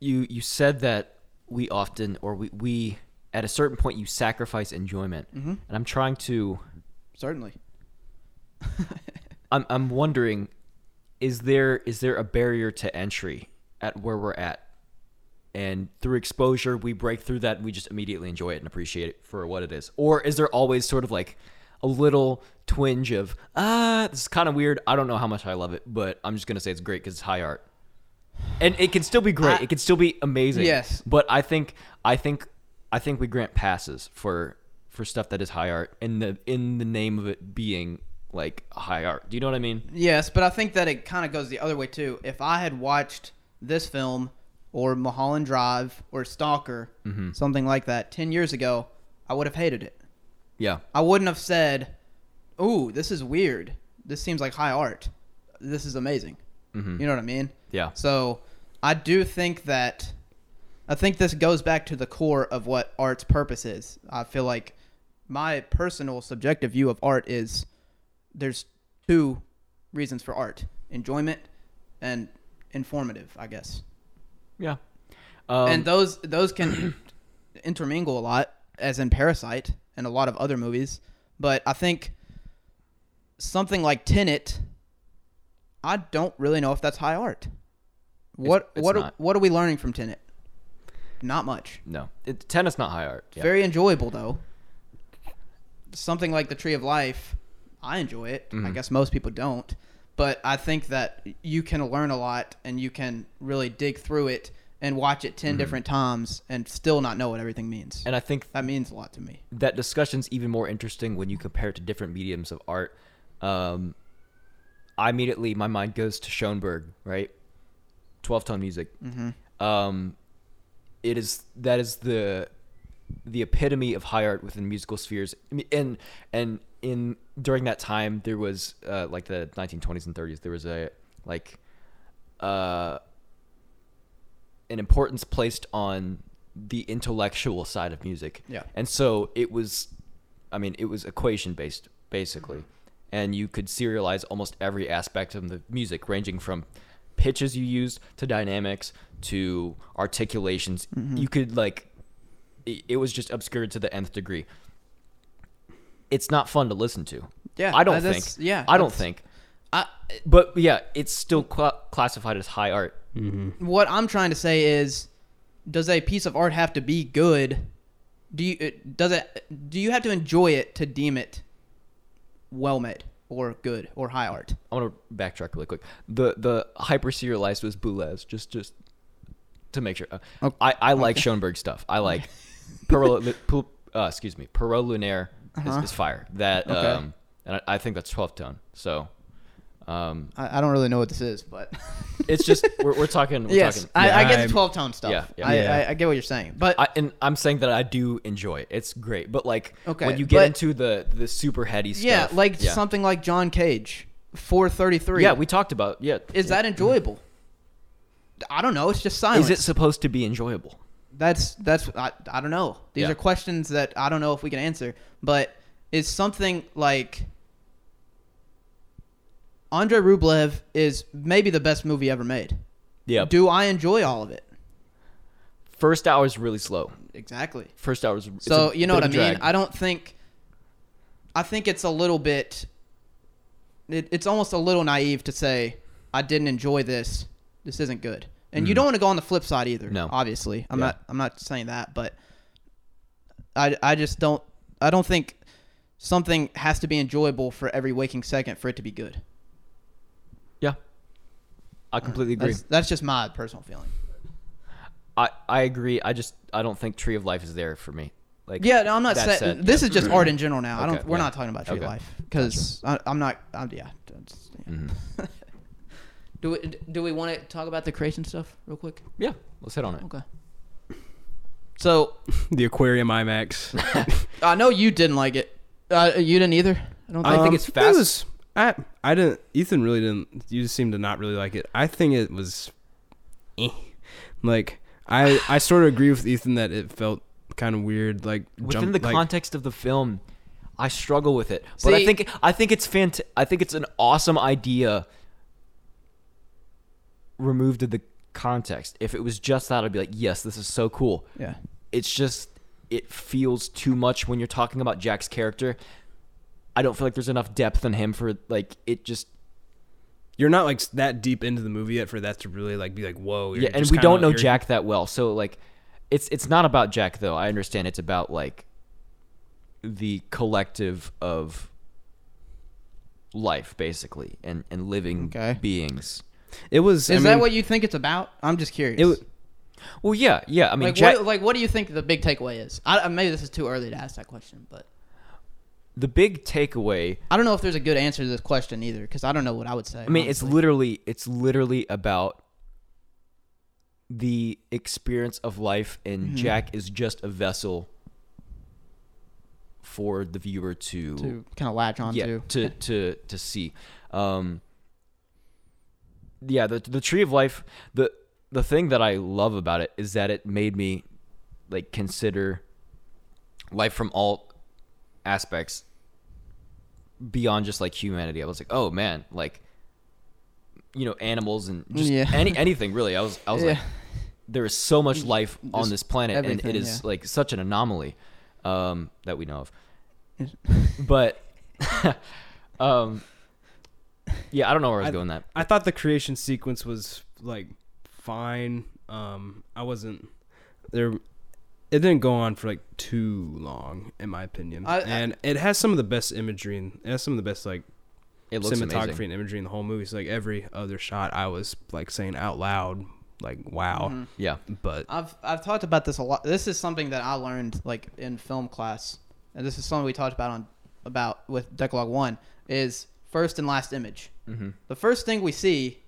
you you said that we often or we, we at a certain point you sacrifice enjoyment, Mm-hmm. and I'm trying to certainly. I'm I'm wondering, is there is there a barrier to entry at where we're at? And through exposure, we break through that and we just immediately enjoy it and appreciate it for what it is. Or is there always sort of like a little twinge of ah, this is kind of weird. I don't know how much I love it, but I'm just gonna say it's great because it's high art, and it can still be great. I- it can still be amazing. Yes. but I think I think I think we grant passes for for stuff that is high art in the in the name of it being like high art. Do you know what I mean? Yes, but I think that it kind of goes the other way too. If I had watched this film or Mulholland Drive or Stalker, Mm-hmm. something like that, 10 years ago, I would have hated it. Yeah. I wouldn't have said, Ooh, this is weird. This seems like high art. This is amazing. Mm-hmm. You know what I mean? Yeah. So I do think that I think this goes back to the core of what art's purpose is. I feel like my personal subjective view of art is there's two reasons for art enjoyment and informative, I guess. Yeah. Um, and those those can intermingle a lot, as in Parasite and a lot of other movies. But I think something like Tenet, I don't really know if that's high art. What it's what not. what are we learning from Tenet? Not much. no, it, Tenet's not high art. Yeah. Very enjoyable though. Something like the Tree of Life, I enjoy it. I Mhm. guess most people don't, but I think that you can learn a lot and you can really dig through it and watch it 10 different times and still not know what everything means. and I think that means a lot to me. that discussion's even more interesting when you compare it to different mediums of art. Um, I immediately my mind goes to Schoenberg, right? Twelve tone music. Mm-hmm. Um, it is that is the the epitome of high art within musical spheres, and and in during that time there was uh, like the 1920s and 30s there was a like uh, an importance placed on the intellectual side of music. Yeah. And so it was, I mean, it was equation based basically, and you could serialize almost every aspect of the music, ranging from pitches you used to dynamics to articulations. You could like, it, it was just obscured to the nth degree. It's not fun to listen to. Yeah, I don't uh, think. yeah, I don't think. I, But yeah, it's still cla classified as high art. What I'm trying to say is, does a piece of art have to be good? Do you does it? Do you have to enjoy it to deem it well made or good or high art? I want to backtrack really quick. The the hyper serialized was Boulez, just just to make sure. Uh, Okay. I I like Schoenberg stuff. I like Pierrot, uh, excuse me, Pierrot Lunaire Uh-huh. is, is fire. That Okay. um, and I, I think that's 12 tone. So um, I, I don't really know what this is, but it's just we're, we're talking. We're yes, talking, I, I get I'm- the 12 tone stuff. Yeah, yeah. I, Yeah. I, I get what you're saying, but I, and I'm saying that I do enjoy it. It's great, but like Okay, when you get but- into the the super heady stuff, yeah, like yeah. something like John Cage, 433. Yeah, we talked about yeah. is that enjoyable? I don't know. It's just silence. Is it supposed to be enjoyable? That's that's I, I don't know. These Yeah. are questions that I don't know if we can answer. But is something like Andrei Rublev is maybe the best movie ever made. Yeah. Do I enjoy all of it? First hour is really slow. Exactly. First hour is So you know what I mean. drag. I don't think. I think it's a little bit. It, it's almost a little naive to say I didn't enjoy this. This isn't good, and you don't want to go on the flip side either. Mm-hmm. No. obviously, I'm Yeah. not. I'm not saying that, but I I just don't. I don't think something has to be enjoyable for every waking second for it to be good. Yeah. I completely agree. That's, that's just my personal feeling. I I agree. I just I don't think Tree of Life is there for me. Like Yeah, no, I'm not saying said, this yeah. is just art in general now. I don't. Okay, We're yeah. not talking about tree Okay. life because I'm not. I'm, yeah. that's- yeah. Mhm. Do we do we want to talk about the creation stuff real quick? Yeah, let's hit on it. Okay. So the aquarium IMAX. I know you didn't like it. Uh, you didn't either. I don't think. I think Um, it's fast. It was, I I didn't. Ethan really didn't. You just seem to not really like it. I think it was, eh. like I I sort of agree with Ethan that it felt kind of weird. Like Within jump, the like, context of the film, I struggle with it. But I think I think it's fant- I think it's an awesome idea removed of the context. If it was just that, I'd be like, yes, this is so cool. yeah. It's just it feels too much when you're talking about Jack's character. I don't feel like there's enough depth in him for like it just You're not like that deep into the movie yet for that to really like be like whoa. You're yeah, and just we kinda- don't know you're- Jack that well. So like it's it's not about Jack though. I understand it's about like the collective of life basically and and living Okay. beings. It was. Is I that mean, what you think it's about? I'm just curious. It was, Well, yeah, yeah. I mean, like, Jack, what, like, what do you think the big takeaway is? I, uh, maybe this is too early to ask that question, but the big takeaway. I don't know if there's a good answer to this question either because I don't know what I would say. I mean, it's literally it's literally about the experience of life, and Mhm. Jack is just a vessel for the viewer to, to kind of latch on yeah to. to to to see. Um, yeah, the the tree of life. the The thing that I love about it is that it made me like consider life from all aspects beyond just like humanity. I was like, oh man, like you know, animals and just Yeah. any anything really. I was I was like, there is so much life on Just this planet, and it is yeah. like such an anomaly um, that we know of. But um, yeah, I don't know where I was I- going. That I thought the creation sequence was like fine. Um, I wasn't there. It didn't go on for like too long, in my opinion. I- I- and it has some of the best imagery and it has some of the best like it looks cinematography amazing. and imagery in the whole movie. So like every other shot, I was like saying out loud, like "Wow!" Mhm. Yeah, But I've I've talked about this a lot. This is something that I learned like in film class, and this is something we talked about on about with Decalogue One is first and last image. mm-hmm. The first thing we see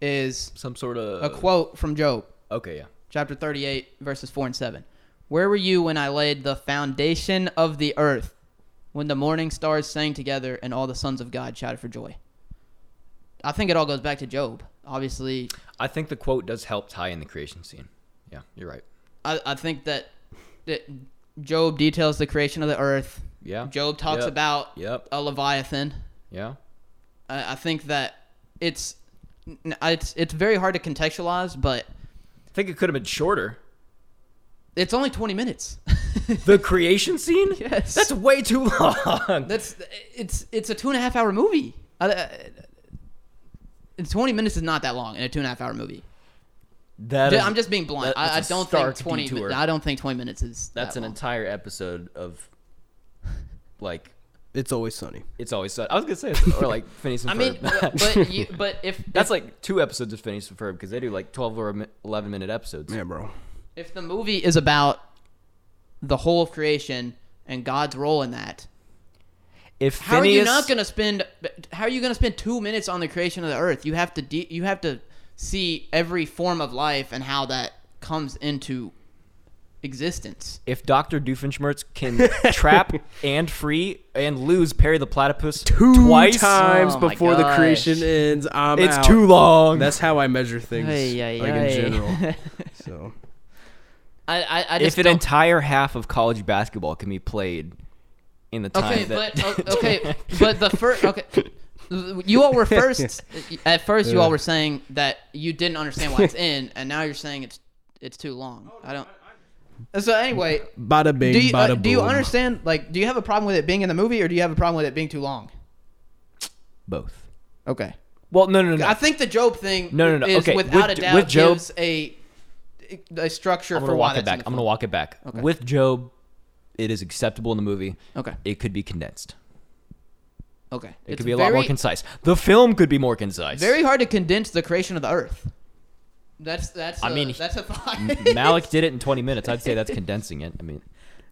is some sort of a quote from Job, Okay, yeah. Chapter thirty-eight, verses four and seven. Where were you when I laid the foundation of the earth, when the morning stars sang together and all the sons of God shouted for joy? I think it all goes back to Job. Obviously, I think the quote does help tie in the creation scene. Yeah, you're right. I, I think that, that Job details the creation of the earth. Yeah. Job talks Yep. about Yep. a leviathan. Yeah. I, I think that it's it's it's very hard to contextualize, but think it could have been shorter. it's only twenty minutes. The creation scene? yes, That's way too long. that's it's it's a two and a half hour movie. I, I, twenty minutes is not that long in a two and a half hour movie. That I'm just being blunt. that- I, I don't think twenty. detour. I don't think twenty minutes is. That's that an long. entire episode of like it's always sunny. it's always sunny. I was gonna say it's- or like Phineas and I mean, Ferb. but but, you, but if That's if, like two episodes of Phineas and Ferb because they do like twelve or eleven minute episodes. Yeah, bro. if the movie is about the whole of creation and God's role in that, If how are you not going to spend? How are you going to spend two minutes on the creation of the earth? You have to de- you have to see every form of life and how that comes into existence. if Doctor Doofenshmirtz can trap and free and lose Perry the Platypus Two twice, times Oh before the creation ends, I'm it's out. too long. That's how I measure things, Ay, ay, like ay. in general. So I I, I just if an don't- entire half of college basketball can be played in the time Okay, that but okay, but the first okay, you all were first. At first, you all were saying that you didn't understand why it's in, and now you're saying it's it's too long. I don't. So anyway, bada bing, do you uh, do you boom. understand? Like, do you have a problem with it being in the movie, or do you have a problem with it being too long? both. Okay. Well, no, no, no. I think the Job thing No, no, no, is okay, without with- a doubt with Job- gives a a structure I'm gonna why walk it back. I'm gonna walk it back. Okay. With Job, it is acceptable in the movie. Okay. It could be condensed. Okay. It It's could be a lot more concise. The film could be more concise. Very hard to condense the creation of the earth. That's that's. I a- mean, that's a thought. M- Malick did it in 20 minutes. I'd say that's condensing it. I mean,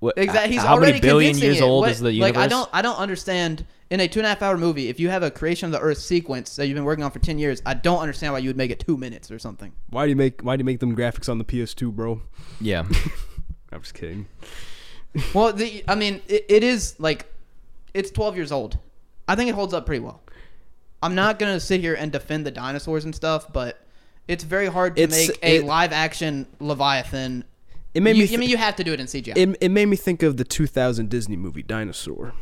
what, Exactly. He's how already many billion years it. old What- is the universe? Like I don't I don't understand in a two and a half hour movie if you have a creation of the Earth sequence that you've been working on for ten years. I don't understand why you would make it two minutes or something. Why do you make Why do you make them graphics on the PS2, bro? Yeah. I'm just kidding. Well, the I mean it, it is like it's twelve years old. I think it holds up pretty well. I'm not gonna sit here and defend the dinosaurs and stuff, but it's very hard to It's- make a it- live action Leviathan. It made You- me. I Th- mean, you have to do it in CGI. it, it made me think of the 2000 Disney movie Dinosaur.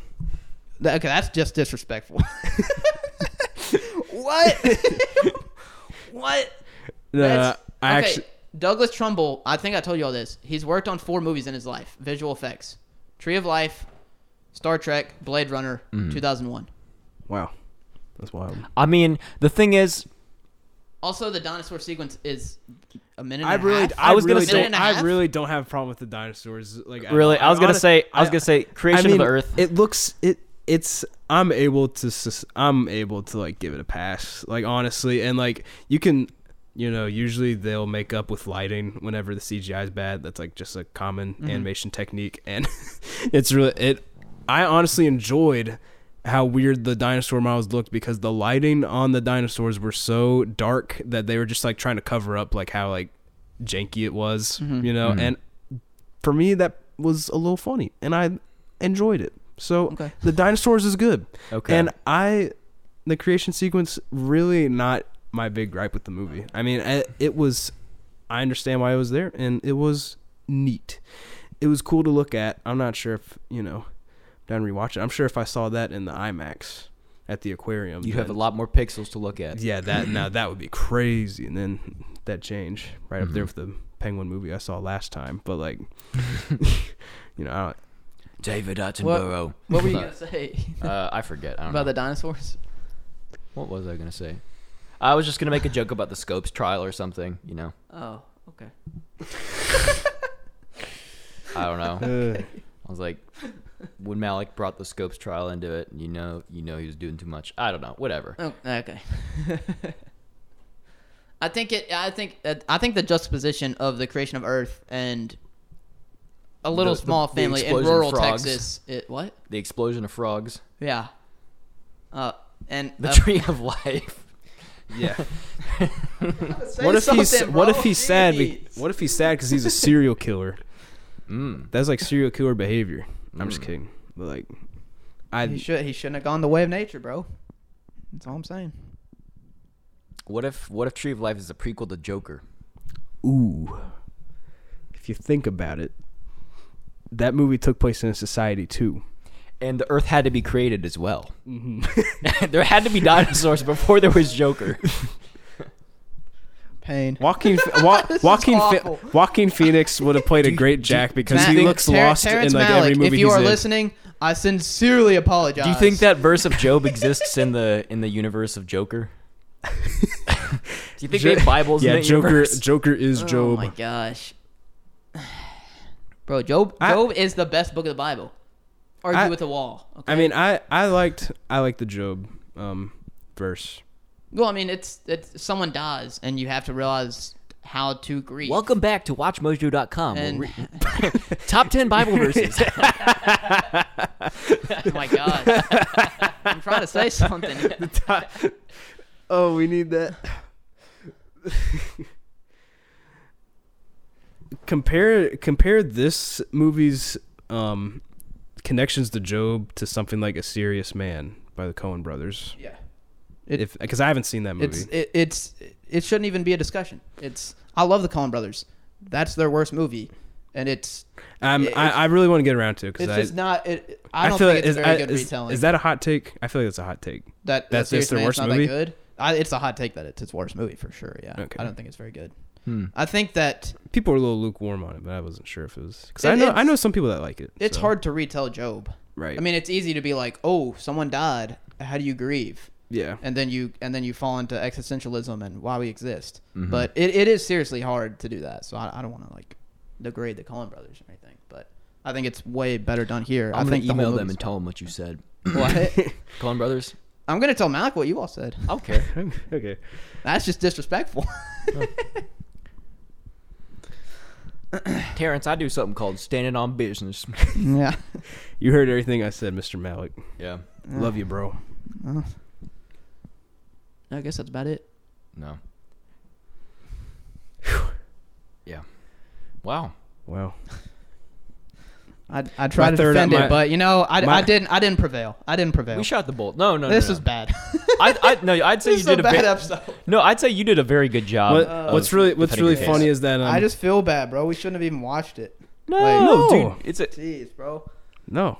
Th- okay, that's just disrespectful. what? what? That's- I okay, actually. Douglas Trumbull. I think I told you all this. He's worked on four movies in his life. Visual effects: Tree of Life, Star Trek, Blade Runner, Mm-hmm. 2001. Wow, that's wild. I mean, the thing is, Also, the dinosaur sequence is a minute. I and a really, half. I, was gonna say- don't, Minute and a I half? really don't have a problem with the dinosaurs. Like, I- really, I was gonna honest- say, I was gonna say, creation I mean, of the Earth. It looks it. It's I'm able to sus- I'm able to like give it a pass. Like honestly, and like you can, you know, usually they'll make up with lighting whenever the CGI is bad. That's like just a common Mm-hmm. animation technique, and it's really it. I honestly enjoyed how weird the dinosaur models looked because the lighting on the dinosaurs were so dark that they were just like trying to cover up like how like janky it was, Mm-hmm. you know. Mhm. And for me, that was a little funny, and I enjoyed it. So Okay. the dinosaurs is good, okay. and I, the creation sequence really not my big gripe with the movie. I mean, I, it was, I understand why it was there, and it was neat. It was cool to look at. I'm not sure if you know, down rewatch it. I'm sure if I saw that in the IMAX at the aquarium, you have a lot more pixels to look at. yeah, that now that would be crazy, and then that change right up there Mhm. with the Penguin movie I saw last time. But like, you know, I don't, David What, Attenborough. what were you gonna say Uh, I forget. I don't about know. the dinosaurs? What was I gonna say? I was just gonna make a joke about the Scopes trial or something. You know, Oh, okay. I don't know. uh, I was like, when Malick brought the Scopes trial into it, you know, you know, he was doing too much. I don't know. Whatever. Oh, okay. I think it. I think. that- I think the juxtaposition of the creation of Earth and a little The- the- small the family in rural. Texas. It what? The explosion of frogs. Yeah. Uh, and The uh, tree of life. yeah. What if he's something, what if he's sad? be- What if he's sad because he's a serial killer? Mm. That's like serial killer behavior. I'm just Mm. kidding. But like, He should. He shouldn't have gone the way of nature, bro. That's all I'm saying. What if What if Tree of Life is a prequel to Joker? ooh. If you think about it, that movie took place in a society too. And the Earth had to be created as well. Mm-hmm. there had to be dinosaurs before there was Joker. Pain. Joaquin, wa- Joaquin, Phe- Joaquin Phoenix would have played a great Jack because Ma- he looks Ter- lost Terrence in like Malick, every movie If you he's are in. listening, I sincerely apologize. Do you think that verse of Job exists in the in the universe of Joker? Do you think Jo- they have Bibles yeah, in the Joker. universe? Joker is Oh Job. my gosh. Bro, Job I- Job is the best book of the Bible. Argue I- with the wall. Okay? I mean, I I liked I liked the Job um verse. Well, I mean, it's it's someone dies, and you have to realize how to grieve. Welcome back to WatchMojo.com. And- re- top ten Bible verses. oh my god! I'm trying to say something. oh, we need that. compare compare this movie's um connections to Job to something like A Serious Man by the Coen brothers. Yeah. It- If because I haven't seen that movie. It's it, it's it shouldn't even be a discussion. It's I love the Coen Brothers. That's their worst movie, and it's um, it's- I, I really want to get around to it it's because I, just not. It, I I don't feel think like- it's a is, very I- good is, retelling. is that a hot take? I feel like it's a hot take. that that's that just their worst movie? that good. I, it's a hot take that it's its worst movie for sure. Yeah, Okay. I don't think it's very good. Hmm. I think that People are a little lukewarm on it, but I wasn't sure if it was because I know I know some people that like it. it's so, hard to retell Job. right? I mean, it's easy to be like, "Oh, someone died. How do you grieve?" Yeah, And then you and then you fall into existentialism and why we exist. Mhm. But it, it is seriously hard to do that. So I, I don't want to like degrade the Coen Brothers or anything. But I think it's way better done here. I'm I gonna think the whole email them and tell them what you said. fine. What? Coen Brothers. I'm gonna tell Malick what you all said. I don't care. okay. That's just disrespectful. Terrence, I do something called standing on business. Yeah. You heard everything I said, Mr. Malick. yeah. Love you, bro. I guess that's about it. No. Yeah. Wow. Wow. I I tried to third- defend my- it, but you know, I, my- I didn't I didn't prevail. I didn't prevail. We shot the bolt. No, no, this no, was no. bad. I, I, no, I'd say this you is did a a bad very, episode. No, I'd say you did a very good job. What, of what's really what's defending really your funny is that um, I just feel bad, bro. We shouldn't have even watched it. no, like- No. dude. It's a Jeez, bro. no,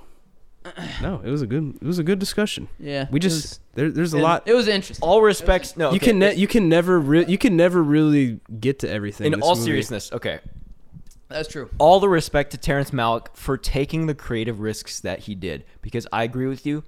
no. It was a good it was a good discussion. Yeah. We just was- there, there's a it- lot. It was interesting. all respects. No, you okay, can ne- you can never re- you can never really get to everything. in all movie. seriousness. Okay, That's true. all the respect to Terrence Malick for taking the creative risks that he did because I agree with you.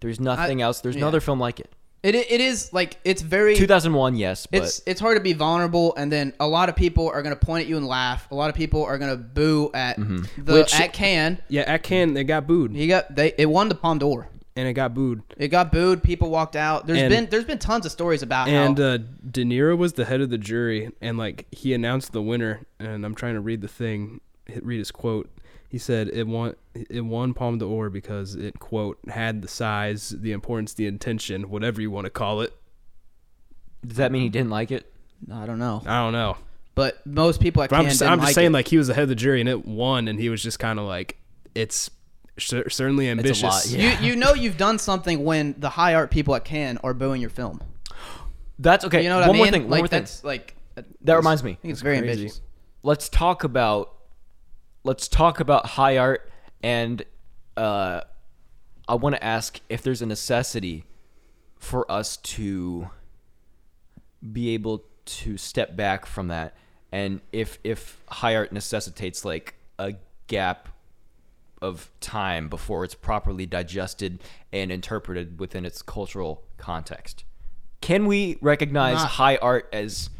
There's nothing else. There's no other film like it. It it is like it's very 2001, yes, but it's it's hard to be vulnerable and then a lot of people are going to point at you and laugh. A lot of people are going to boo at Mm-hmm. the Which- at Can. Yeah, at Cannes they got booed He got they it won the Palme d'Or. and it got booed. It got booed. People walked out. There's And- been there's been tons of stories about And how uh, De Niro was the head of the jury, and like he announced the winner. And I'm trying to read the thing, hit- read his quote. He said it won it won Palme d'Or because it quote had the size, the importance, the intention, whatever you want to call it. does that mean he didn't like it? I don't know, I don't know. but most people at Cannes I'm just, didn't I'm just like saying, it. like he was the head of the jury and it won, and he was just kind of like, it's cer- certainly ambitious. lot, yeah. you you know you've done something when the high art people at Cannes are booing your film. That's okay. You know what one I mean? more thing. One like more thing. that's like That reminds me. I think it's very crazy. ambitious. let's talk about let's talk about high art and uh I want to ask if there's a necessity for us to be able to step back from that and if if high art necessitates like a gap of time before it's properly digested and interpreted within its cultural context. Can we recognize Not- high art as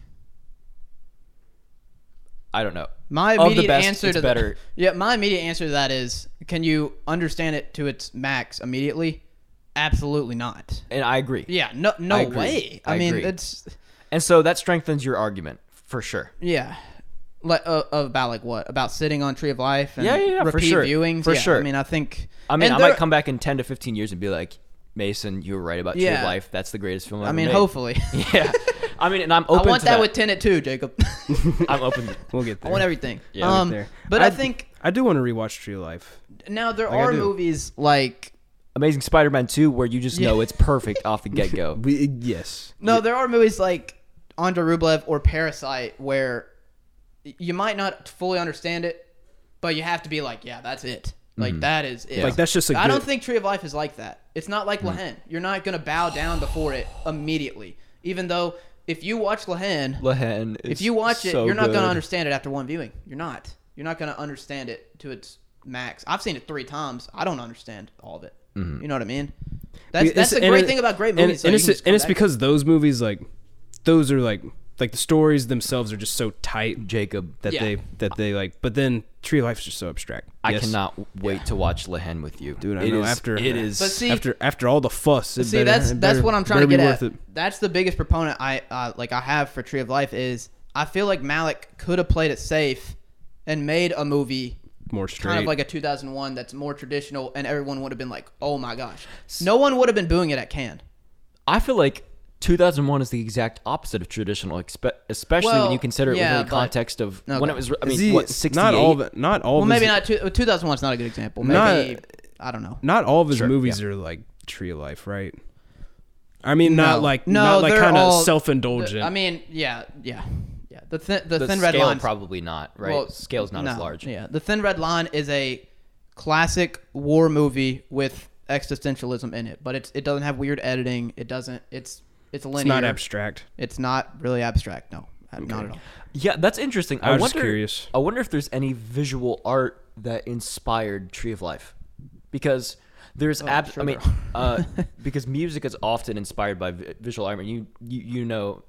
I don't know. My Of the immediate best, answer it's to better. Yeah, my immediate answer to that is: Can you understand it to its max immediately? Absolutely not. And I agree. Yeah, no, no I way. I, I mean, agree. it's And so that strengthens your argument for sure. yeah, like uh, about like what about sitting on Tree of Life and Yeah, yeah, yeah, for repeat sure. viewings? For Yeah, sure. I mean, I think. I mean, and I there- might come back in 10 to 15 years and be like, Mason, you were right about Tree of Yeah. Life. That's the greatest film ever I mean, made." hopefully. Yeah. I mean, and I'm I open want to that, I want that. with Tenet too, Jacob. I'm open. We'll get there. I want everything. Yeah, we'll get um, there. but I, I- think I do want to rewatch Tree of Life. now there Like are movies like Amazing Spider-Man 2 where you just Yeah. know it's perfect off the get-go. We yes. No, there are movies like Andrei Rublev or Parasite where you might not fully understand it, but you have to be like, yeah, that's it. Like that is it. Like that's just a I good, don't think Tree of Life is like that. It's not like La Haine. You're not gonna bow down before it immediately. Even though if you watch La Haine, Lehen if you watch it, so you're not gonna understand it after one viewing. You're not. You're not gonna understand it to its max. I've seen it three times. I don't understand all of it. Mm-hmm. You know what I mean? That's It's- that's the great it- thing about great and, movies. and though. You it's and it's because those movies like those are like like the stories themselves are just so tight Jacob. that Yeah. they that they like. But then Tree of Life is just so abstract. I Yes. cannot wait to watch La Haine with you. Dude, I It know is- after- it is But see- after after all the fuss. It See, better- that's it that's better- what I'm trying to better get be at. worth it. That's the biggest proponent I uh, like I have for Tree of Life is I feel like Malick could have played it safe and made a movie More straight. kind of like a 2001 that's more traditional and everyone would have been like, "Oh my gosh." No one would have been booing it at Cannes. I feel like 2001 is the exact opposite of traditional, expe- especially when you consider it yeah, within the context of when it was. I mean, Is he- what 68? not all of it, not all Well, maybe his, not two, uh, 2001 is not a good example. Not- Maybe I don't know. not all of his Sure, movies are like Tree of Life, right? I mean, No. not like No, not like they're kind of all- self indulgent. I mean, yeah, yeah. Yeah. The thin the, the thin red scale line probably not right. Well, Scale's not as large. Yeah, the Thin Red Line is a classic war movie with existentialism in it, but it's it doesn't have weird editing. It doesn't. It's it's linear. it's not abstract. It's not really abstract. No, not at all. Yeah, that's interesting. I I, was wonder. curious. I wonder if there's any visual art that inspired Tree of Life, because there's ab- sure I mean, uh, because music is often inspired by vi- visual art. I mean, you, you you know,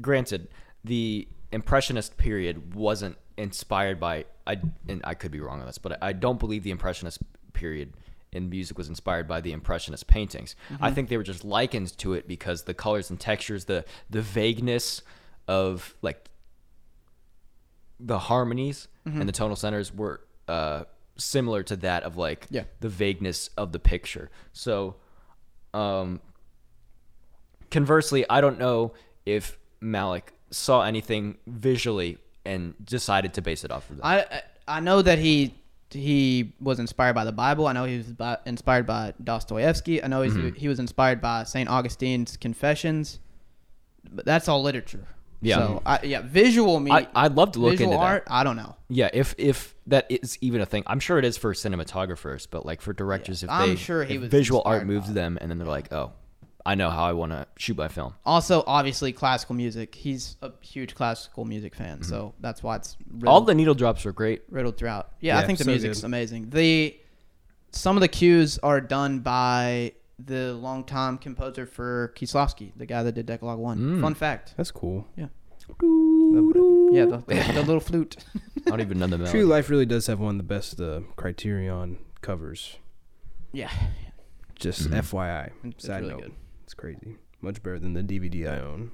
granted, the impressionist period wasn't inspired by I and I could be wrong on this, but I don't believe the impressionist period in music was inspired by the impressionist paintings. I think they were just likened to it because the colors and textures, the the vagueness of like the harmonies and the tonal centers were uh, similar to that of like Yeah. the vagueness of the picture. So, um, conversely, I don't know if Malick saw anything visually and decided to base it off of that. I- I know that he he was inspired by the Bible. I know he was bi- inspired by Dostoevsky. I know he's, Mm-hmm. he was inspired by Saint Augustine's Confessions. But that's all literature. Yeah. So I, yeah, visual me. I, I'd love to look visual into that. art. I don't know. Yeah, if if that is even a thing, I'm sure it is for cinematographers, but like for directors, if I'm they sure he was visual art moves them, and then they're like, oh, I know how I want to shoot my film. Also, obviously, classical music. He's a huge classical music fan, so that's why it's riddled, Mm-hmm. All the needle drops are great. riddled throughout. Yeah, I think the so music's good. amazing. The some of the cues are done by the longtime composer for Kieslowski, the guy that did Decalogue One. Mm. Fun fact. That's cool. Yeah. Yeah, the, the, the little flute. I don't even know the melody. True. Life really does have one of the best uh, Criterion covers. yeah, Just Mhm. FYI. it's Side really note. good. It's crazy. Much better than the DVD I own.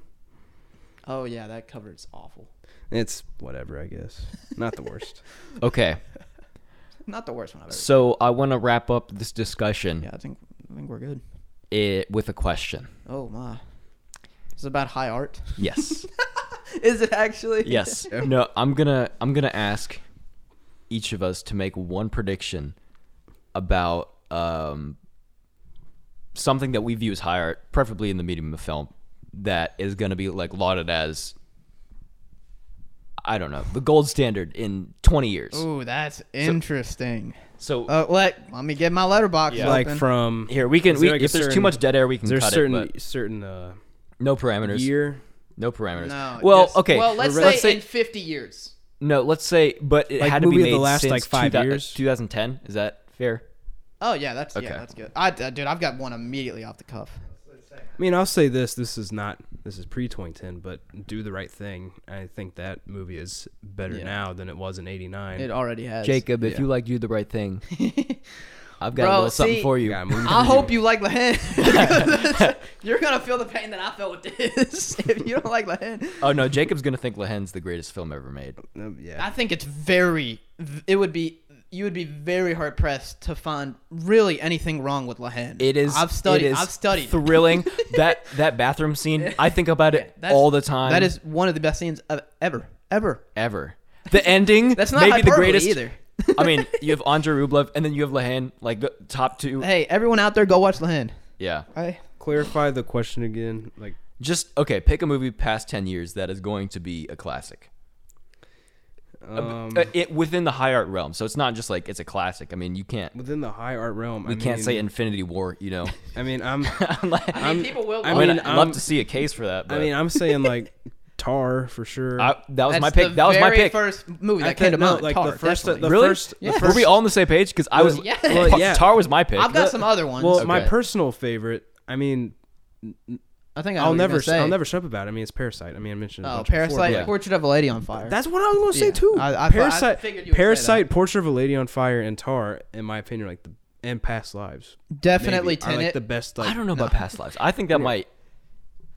Oh yeah, that cover is awful. It's whatever, I guess. Not the worst. Okay, Not the worst one I've ever. so I want to wrap up this discussion Yeah, I think I think we're good. it, with a question. Oh my, it's about high art. Yes, Is it actually? yes. No, I'm gonna I'm gonna ask each of us to make one prediction about um, something that we view as high art, preferably in the medium of film, that is gonna be like lauded as I don't know the gold standard in 20 years. Ooh, that's interesting. So Uh, let let me get my Letterboxd. Yeah. like open. from here we can we, there, like, a if there's too much dead air we can there's cut certain it, but certain uh, no parameters. year. No parameters. No. well, just- okay. Well, let's, let's say, say in 50 years. no. Let's say, but it Like had to be made the last, since like, five 2000 years? 2010. Is that fair? Oh yeah, that's Okay. yeah, that's good. I, uh, dude, I've got one immediately off the cuff. I mean, I'll say this: this is not this is pre 2010, but do the right thing. I think that movie is better Yeah. now than it was in '89. It already has. Jacob, if yeah. you like do the right thing, I've got Bro, a little something see- for you. Yeah, I review. hope you like La Haine. You're gonna feel the pain that I felt with this if you don't like La Haine. Oh no, Jacob's gonna think La Haine's the greatest film ever made. Um, yeah, I think it's very. It would be. You would be very hard pressed to find really anything wrong with La Haine. It is. I've studied. It is I've studied. Thrilling. that that bathroom scene. I think about it That's- all the time. That is one of the best scenes of ever, ever. ever. The ending. That's not maybe the greatest either. I mean, you have Andrei Rublev, and then you have La Haine, like the top two. Hey, everyone out there, go watch La Haine. Yeah. I, clarify the question again. Like, Just okay. Pick a movie past ten years that is going to be a classic. Um, Uh, it within the high art realm. So it's not just like it's a classic. I mean, you can't. within the high art realm, We I can't mean, say Infinity War. You know. I mean, I'm. I'm like- I mean, I'm- people will. I I mean. I'd love to see a case for that. But I mean, I'm saying like Tar for sure. I- that was That's my pick. the That was my pick. First movie I that came to think- no, mind. like Tar, the first, definitely. the really? first, the Yes. Were first. we all on the same page? Because I was. Yeah. Well, yeah. Tar was my pick. I've got the- some other ones. Well, my personal favorite. I mean, I think I I'll never, gonna say. I'll never shut up about. it. I mean, it's Parasite. I mean, I mentioned. it a Oh, bunch before, Parasite, yeah. Portrait of a Lady on Fire. That's what I was gonna say Yeah. too. I- I- I Parasite, figured you would say Parasite. Portrait of a Lady on Fire, and Tar, in my opinion, are like the and Past Lives. definitely maybe, are, like the best. Like, I don't know about past lives. I think that might.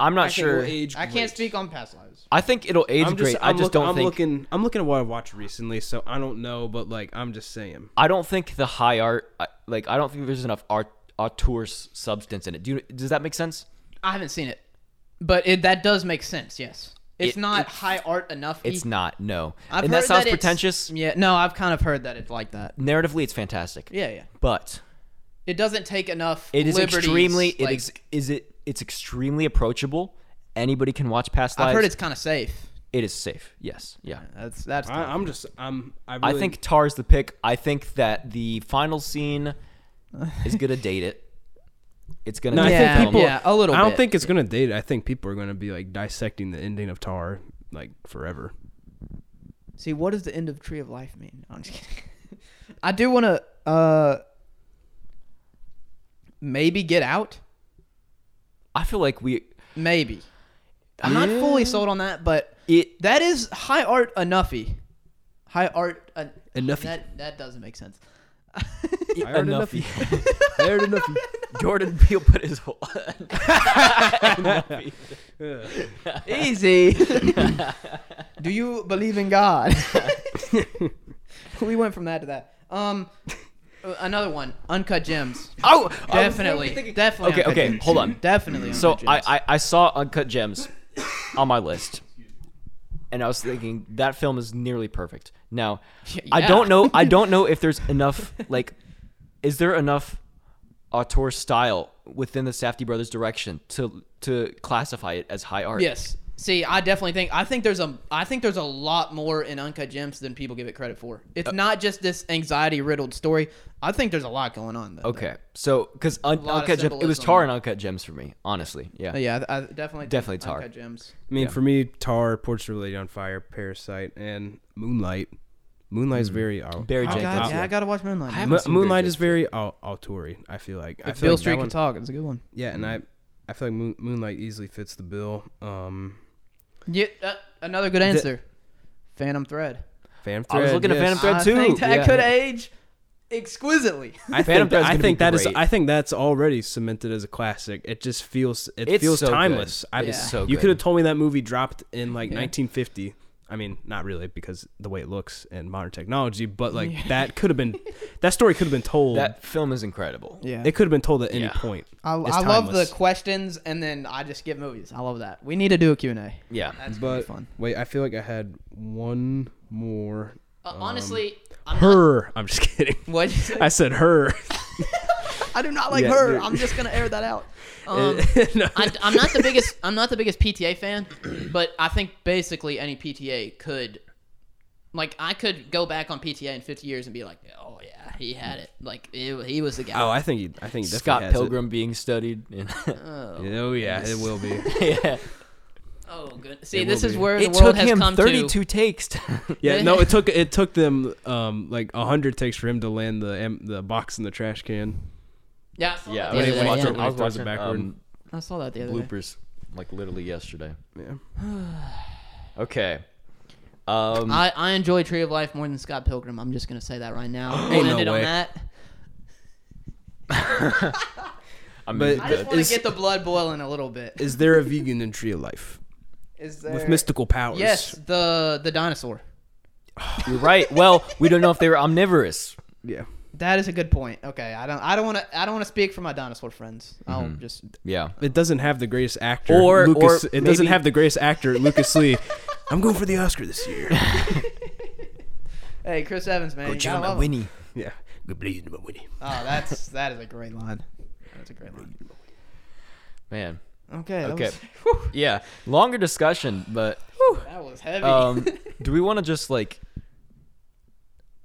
I'm not I think it will sure. age I can't speak on past lives. I think it'll age I'm great. just, I I'm just look- don't I'm think. looking. I'm looking at what I watched recently, so I don't know, but like I'm just saying. I don't think the high art. I- Like I don't think there's enough art auteur substance in it. Do you, does that make sense? I haven't seen it, but it, that does make sense. Yes, it's It- not it's- high art enough. It's not. No. I've and that heard sounds it's- pretentious. Yeah, no, I've kind of heard that it's like that. Narratively, it's fantastic. Yeah, yeah. But It doesn't take enough. it is liberties, extremely. It like- is. Is it? It's extremely approachable. Anybody can watch past lives. I've heard it's kind of safe. It is safe. Yes. Yeah. That's that's. I, I'm just. I'm. I, I really, think Tar's the pick. I think that the final scene is gonna date it. It's gonna. No, I date think people- yeah, a little. I don't bit. think it's gonna date. I think people are gonna be like dissecting the ending of Tar like forever. See, what does the end of Tree of Life mean? No, I'm just kidding. I do want to uh maybe get out. I feel like we. Maybe. I'm not fully sold on that, but It. that is high art enoughy. High art. Uh, Enoughy. That that doesn't make sense. I heard enough. Enough. I heard enough. Jordan Peele put his whole. Easy. Do you believe in God? we went from that to that. Um, uh, another one. Uncut gems. oh, Definitely. Definitely. Okay, Uncut okay, Gems. hold on. Definitely. So Uncut I, Gems. I I saw Uncut Gems on my list, and I was thinking that film is nearly perfect. Now, I don't know. I don't know if there's enough. Like, is there enough auteur style within the Safdie brothers' direction to to classify it as high art? Yes. See, I definitely think I think there's a I think there's a lot more in Uncut Gems than people give it credit for. It's Uh, not just this anxiety riddled story. I think there's a lot going on though. Okay, so because un- Uncut Gems, it was. Tar and Uncut Gems for me, honestly. Yeah. Uh, yeah, I, I definitely think Definitely Tar. Uncut Gems. I mean, Yeah. for me, Tar, Portrait of a Lady on Fire, Parasite, and Moonlight. Moonlight is very. au- Barry Oh, au- Jenkins, God, au- yeah, I gotta watch Moonlight. I Mo- Moonlight is Jenkins. very au- auteur. I feel like. I feel Beale like that Street one- can talk, it's a good one. Yeah, and I, I feel like Moon, Moonlight easily fits the bill. Um, Yeah, uh, another good answer. Phantom Thread. Phantom Thread. I was Thread, looking at. Phantom Thread I too. think that Yeah. could age exquisitely. I Phantom think, Thread's I gonna think be that is. great. I think that's already cemented as a classic. It just feels. It It's feels so good. timeless. I, It's so you good. could have told me that movie dropped in like Yeah. 1950. I mean, not really because the way it looks and modern technology, but like that could have been. That story could have been told. That film is incredible. Yeah. it could have been told at any Yeah. point. I, I love the questions and then I just give movies. I love that. We need to do a Q&A. Yeah. That's gonna be But fun. wait, I feel like I had one more. Uh, Um, honestly, I'm not, Her. I'm just kidding. what'd you say? I said her. I do not like Yeah, her. dude. I'm just gonna air that out. Um, No. I, I'm not the biggest. I'm not the biggest PTA fan, but I think basically any PTA could, like, I could go back on PTA in 50 years and be like, oh yeah, he had it. Like, it, he was the guy. Oh, I think he. I think he definitely Scott has it. Pilgrim being studied. in- oh, Oh yeah, it will be. yeah. oh, good. See, this will is be. where the It world took has him come 32 to. takes. to- Yeah, no, it took it took them um like hundred takes for him to land the the box in the trash can. Yeah, I saw yeah, that When the he other day, watched yeah. it- I was throws it watching backward. um, I saw that the other day. bloopers like literally yesterday. Yeah. Okay. Um, I, I enjoy Tree of Life more than Scott Pilgrim. I'm just gonna say that right now. Ain't We'll no end it on way. that. I mean, but- I just want to Is- get the blood boiling a little bit. Is there a vegan in Tree of Life Is there with mystical powers? Yes, the the dinosaur. you're right. Well, we don't know if they were omnivorous. Yeah. That is a good point. Okay, I don't I don't want to I don't want to speak for my dinosaur friends. I'll Mhm. just Yeah. It doesn't have the greatest actor. Or- Lucas. or it doesn't maybe- have the greatest actor, Lucas Lee. I'm going for the Oscar this year. Hey, Chris Evans, man. you gotta love him. Winnie. yeah. Good blazing about Winnie. Oh, that's that is a great line. That's a great line. Man. Okay. That Okay. Was, Yeah. Longer discussion, but that was heavy. um, do we want to just like?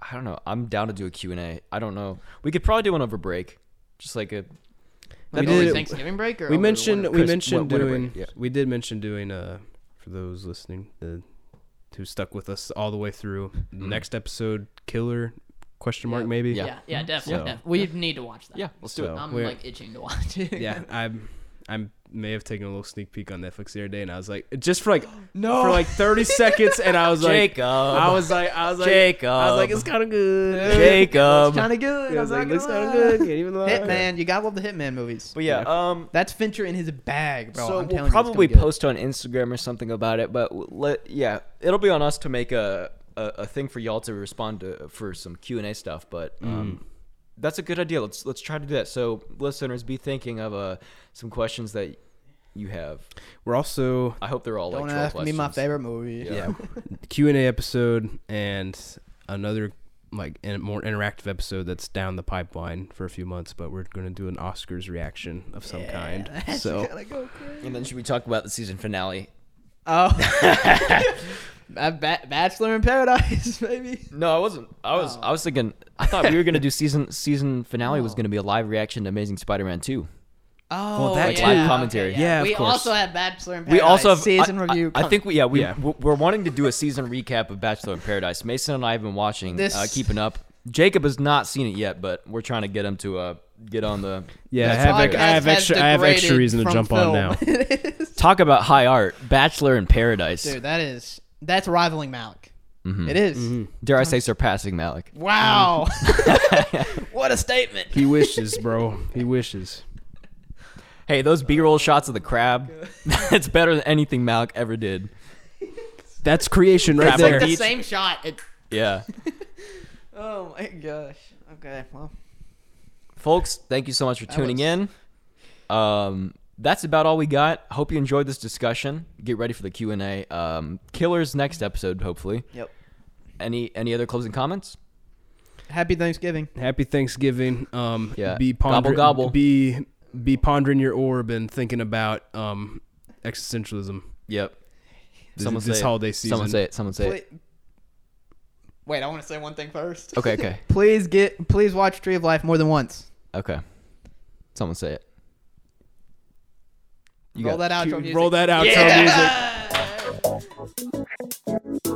I don't know. I'm down to do a Q and A. I don't know. We could probably do one over break, just like a. like we over did- Thanksgiving break or We mentioned winter? we Chris, mentioned what- whatever, doing yeah. we did mention doing uh for those listening the who stuck with us all the way through next episode killer question mark Yeah. maybe Yeah. Yeah, yeah, definitely. So- definitely. We need to watch that. Yeah, let's do So- it. I'm like itching to watch it. yeah I'm I may have taken a little sneak peek on Netflix the other day and I was like just for like No. for like 30 seconds and I was like Jacob. I was like I was like Jacob. I was like it's kind of good Jacob. It's kind of good. I was I'm like not kind of good can't even lie Hitman, you gotta love the Hitman movies. But yeah, um, That's Fincher in his bag, bro. so I'm we'll probably you, it's gonna be post on Instagram or something about it. But let yeah, it'll be on us to make a a, a thing for y'all to respond to for some Q and A stuff. But um, that's a good idea. Let's let's try to do that. So listeners, be thinking of uh some questions that you have. we're also I hope they're all like Don't 12 ask me questions. my favorite movie. Yeah. yeah q&a episode and another like in, more interactive episode that's down the pipeline for a few months but we're going to do an oscars reaction of some kind That's so gonna go crazy. And then should we talk about the season finale? Oh, A ba- Bachelor in Paradise, maybe. No, I wasn't. I was. Oh. I was thinking. I thought we were gonna do season season finale was Oh. gonna be a live reaction to Amazing Spider-Man two. Oh, that Like yeah, live okay, commentary. Yeah, of we course. also have Bachelor in Paradise. We also have season I, review. I, I think we yeah we Yeah. we're we're wanting to do a season recap of Bachelor in Paradise. Mason and I have been watching, This- uh, keeping up. Jacob has not seen it yet, but we're trying to get him to uh get on the yeah I have, all I, I have extra I have extra reason to from jump on now talk about high art. Bachelor in Paradise. Dude, that is that's rivaling Malick. Mhm. It is. Mhm. Dare I say surpassing Malick? Wow. what a statement. He wishes, bro. He wishes. Hey, those B-roll shots of the crab, it's better than anything Malick ever did. That's creation right Crab there. on the Beach. same shot. It, Yeah. oh my gosh. Okay. Well. Folks, thank you so much for tuning was- in. Um, that's about all we got. Hope you enjoyed this discussion. Get ready for the Q and A. Um, Killers next episode, hopefully. Yep. Any any other closing comments? Happy Thanksgiving. Happy Thanksgiving. Um, Yeah. Be Gobble, pondering, gobble. Be be pondering your orb and thinking about um existentialism. Yep. This, Someone this say it. holiday season. Someone say it. Someone say it. Wait, I want to say one thing first. Okay. Okay. Please get. Please watch Tree of Life more than once. Okay. Someone say it. You Roll got that outro Cue- music. Roll that outro Yeah! music.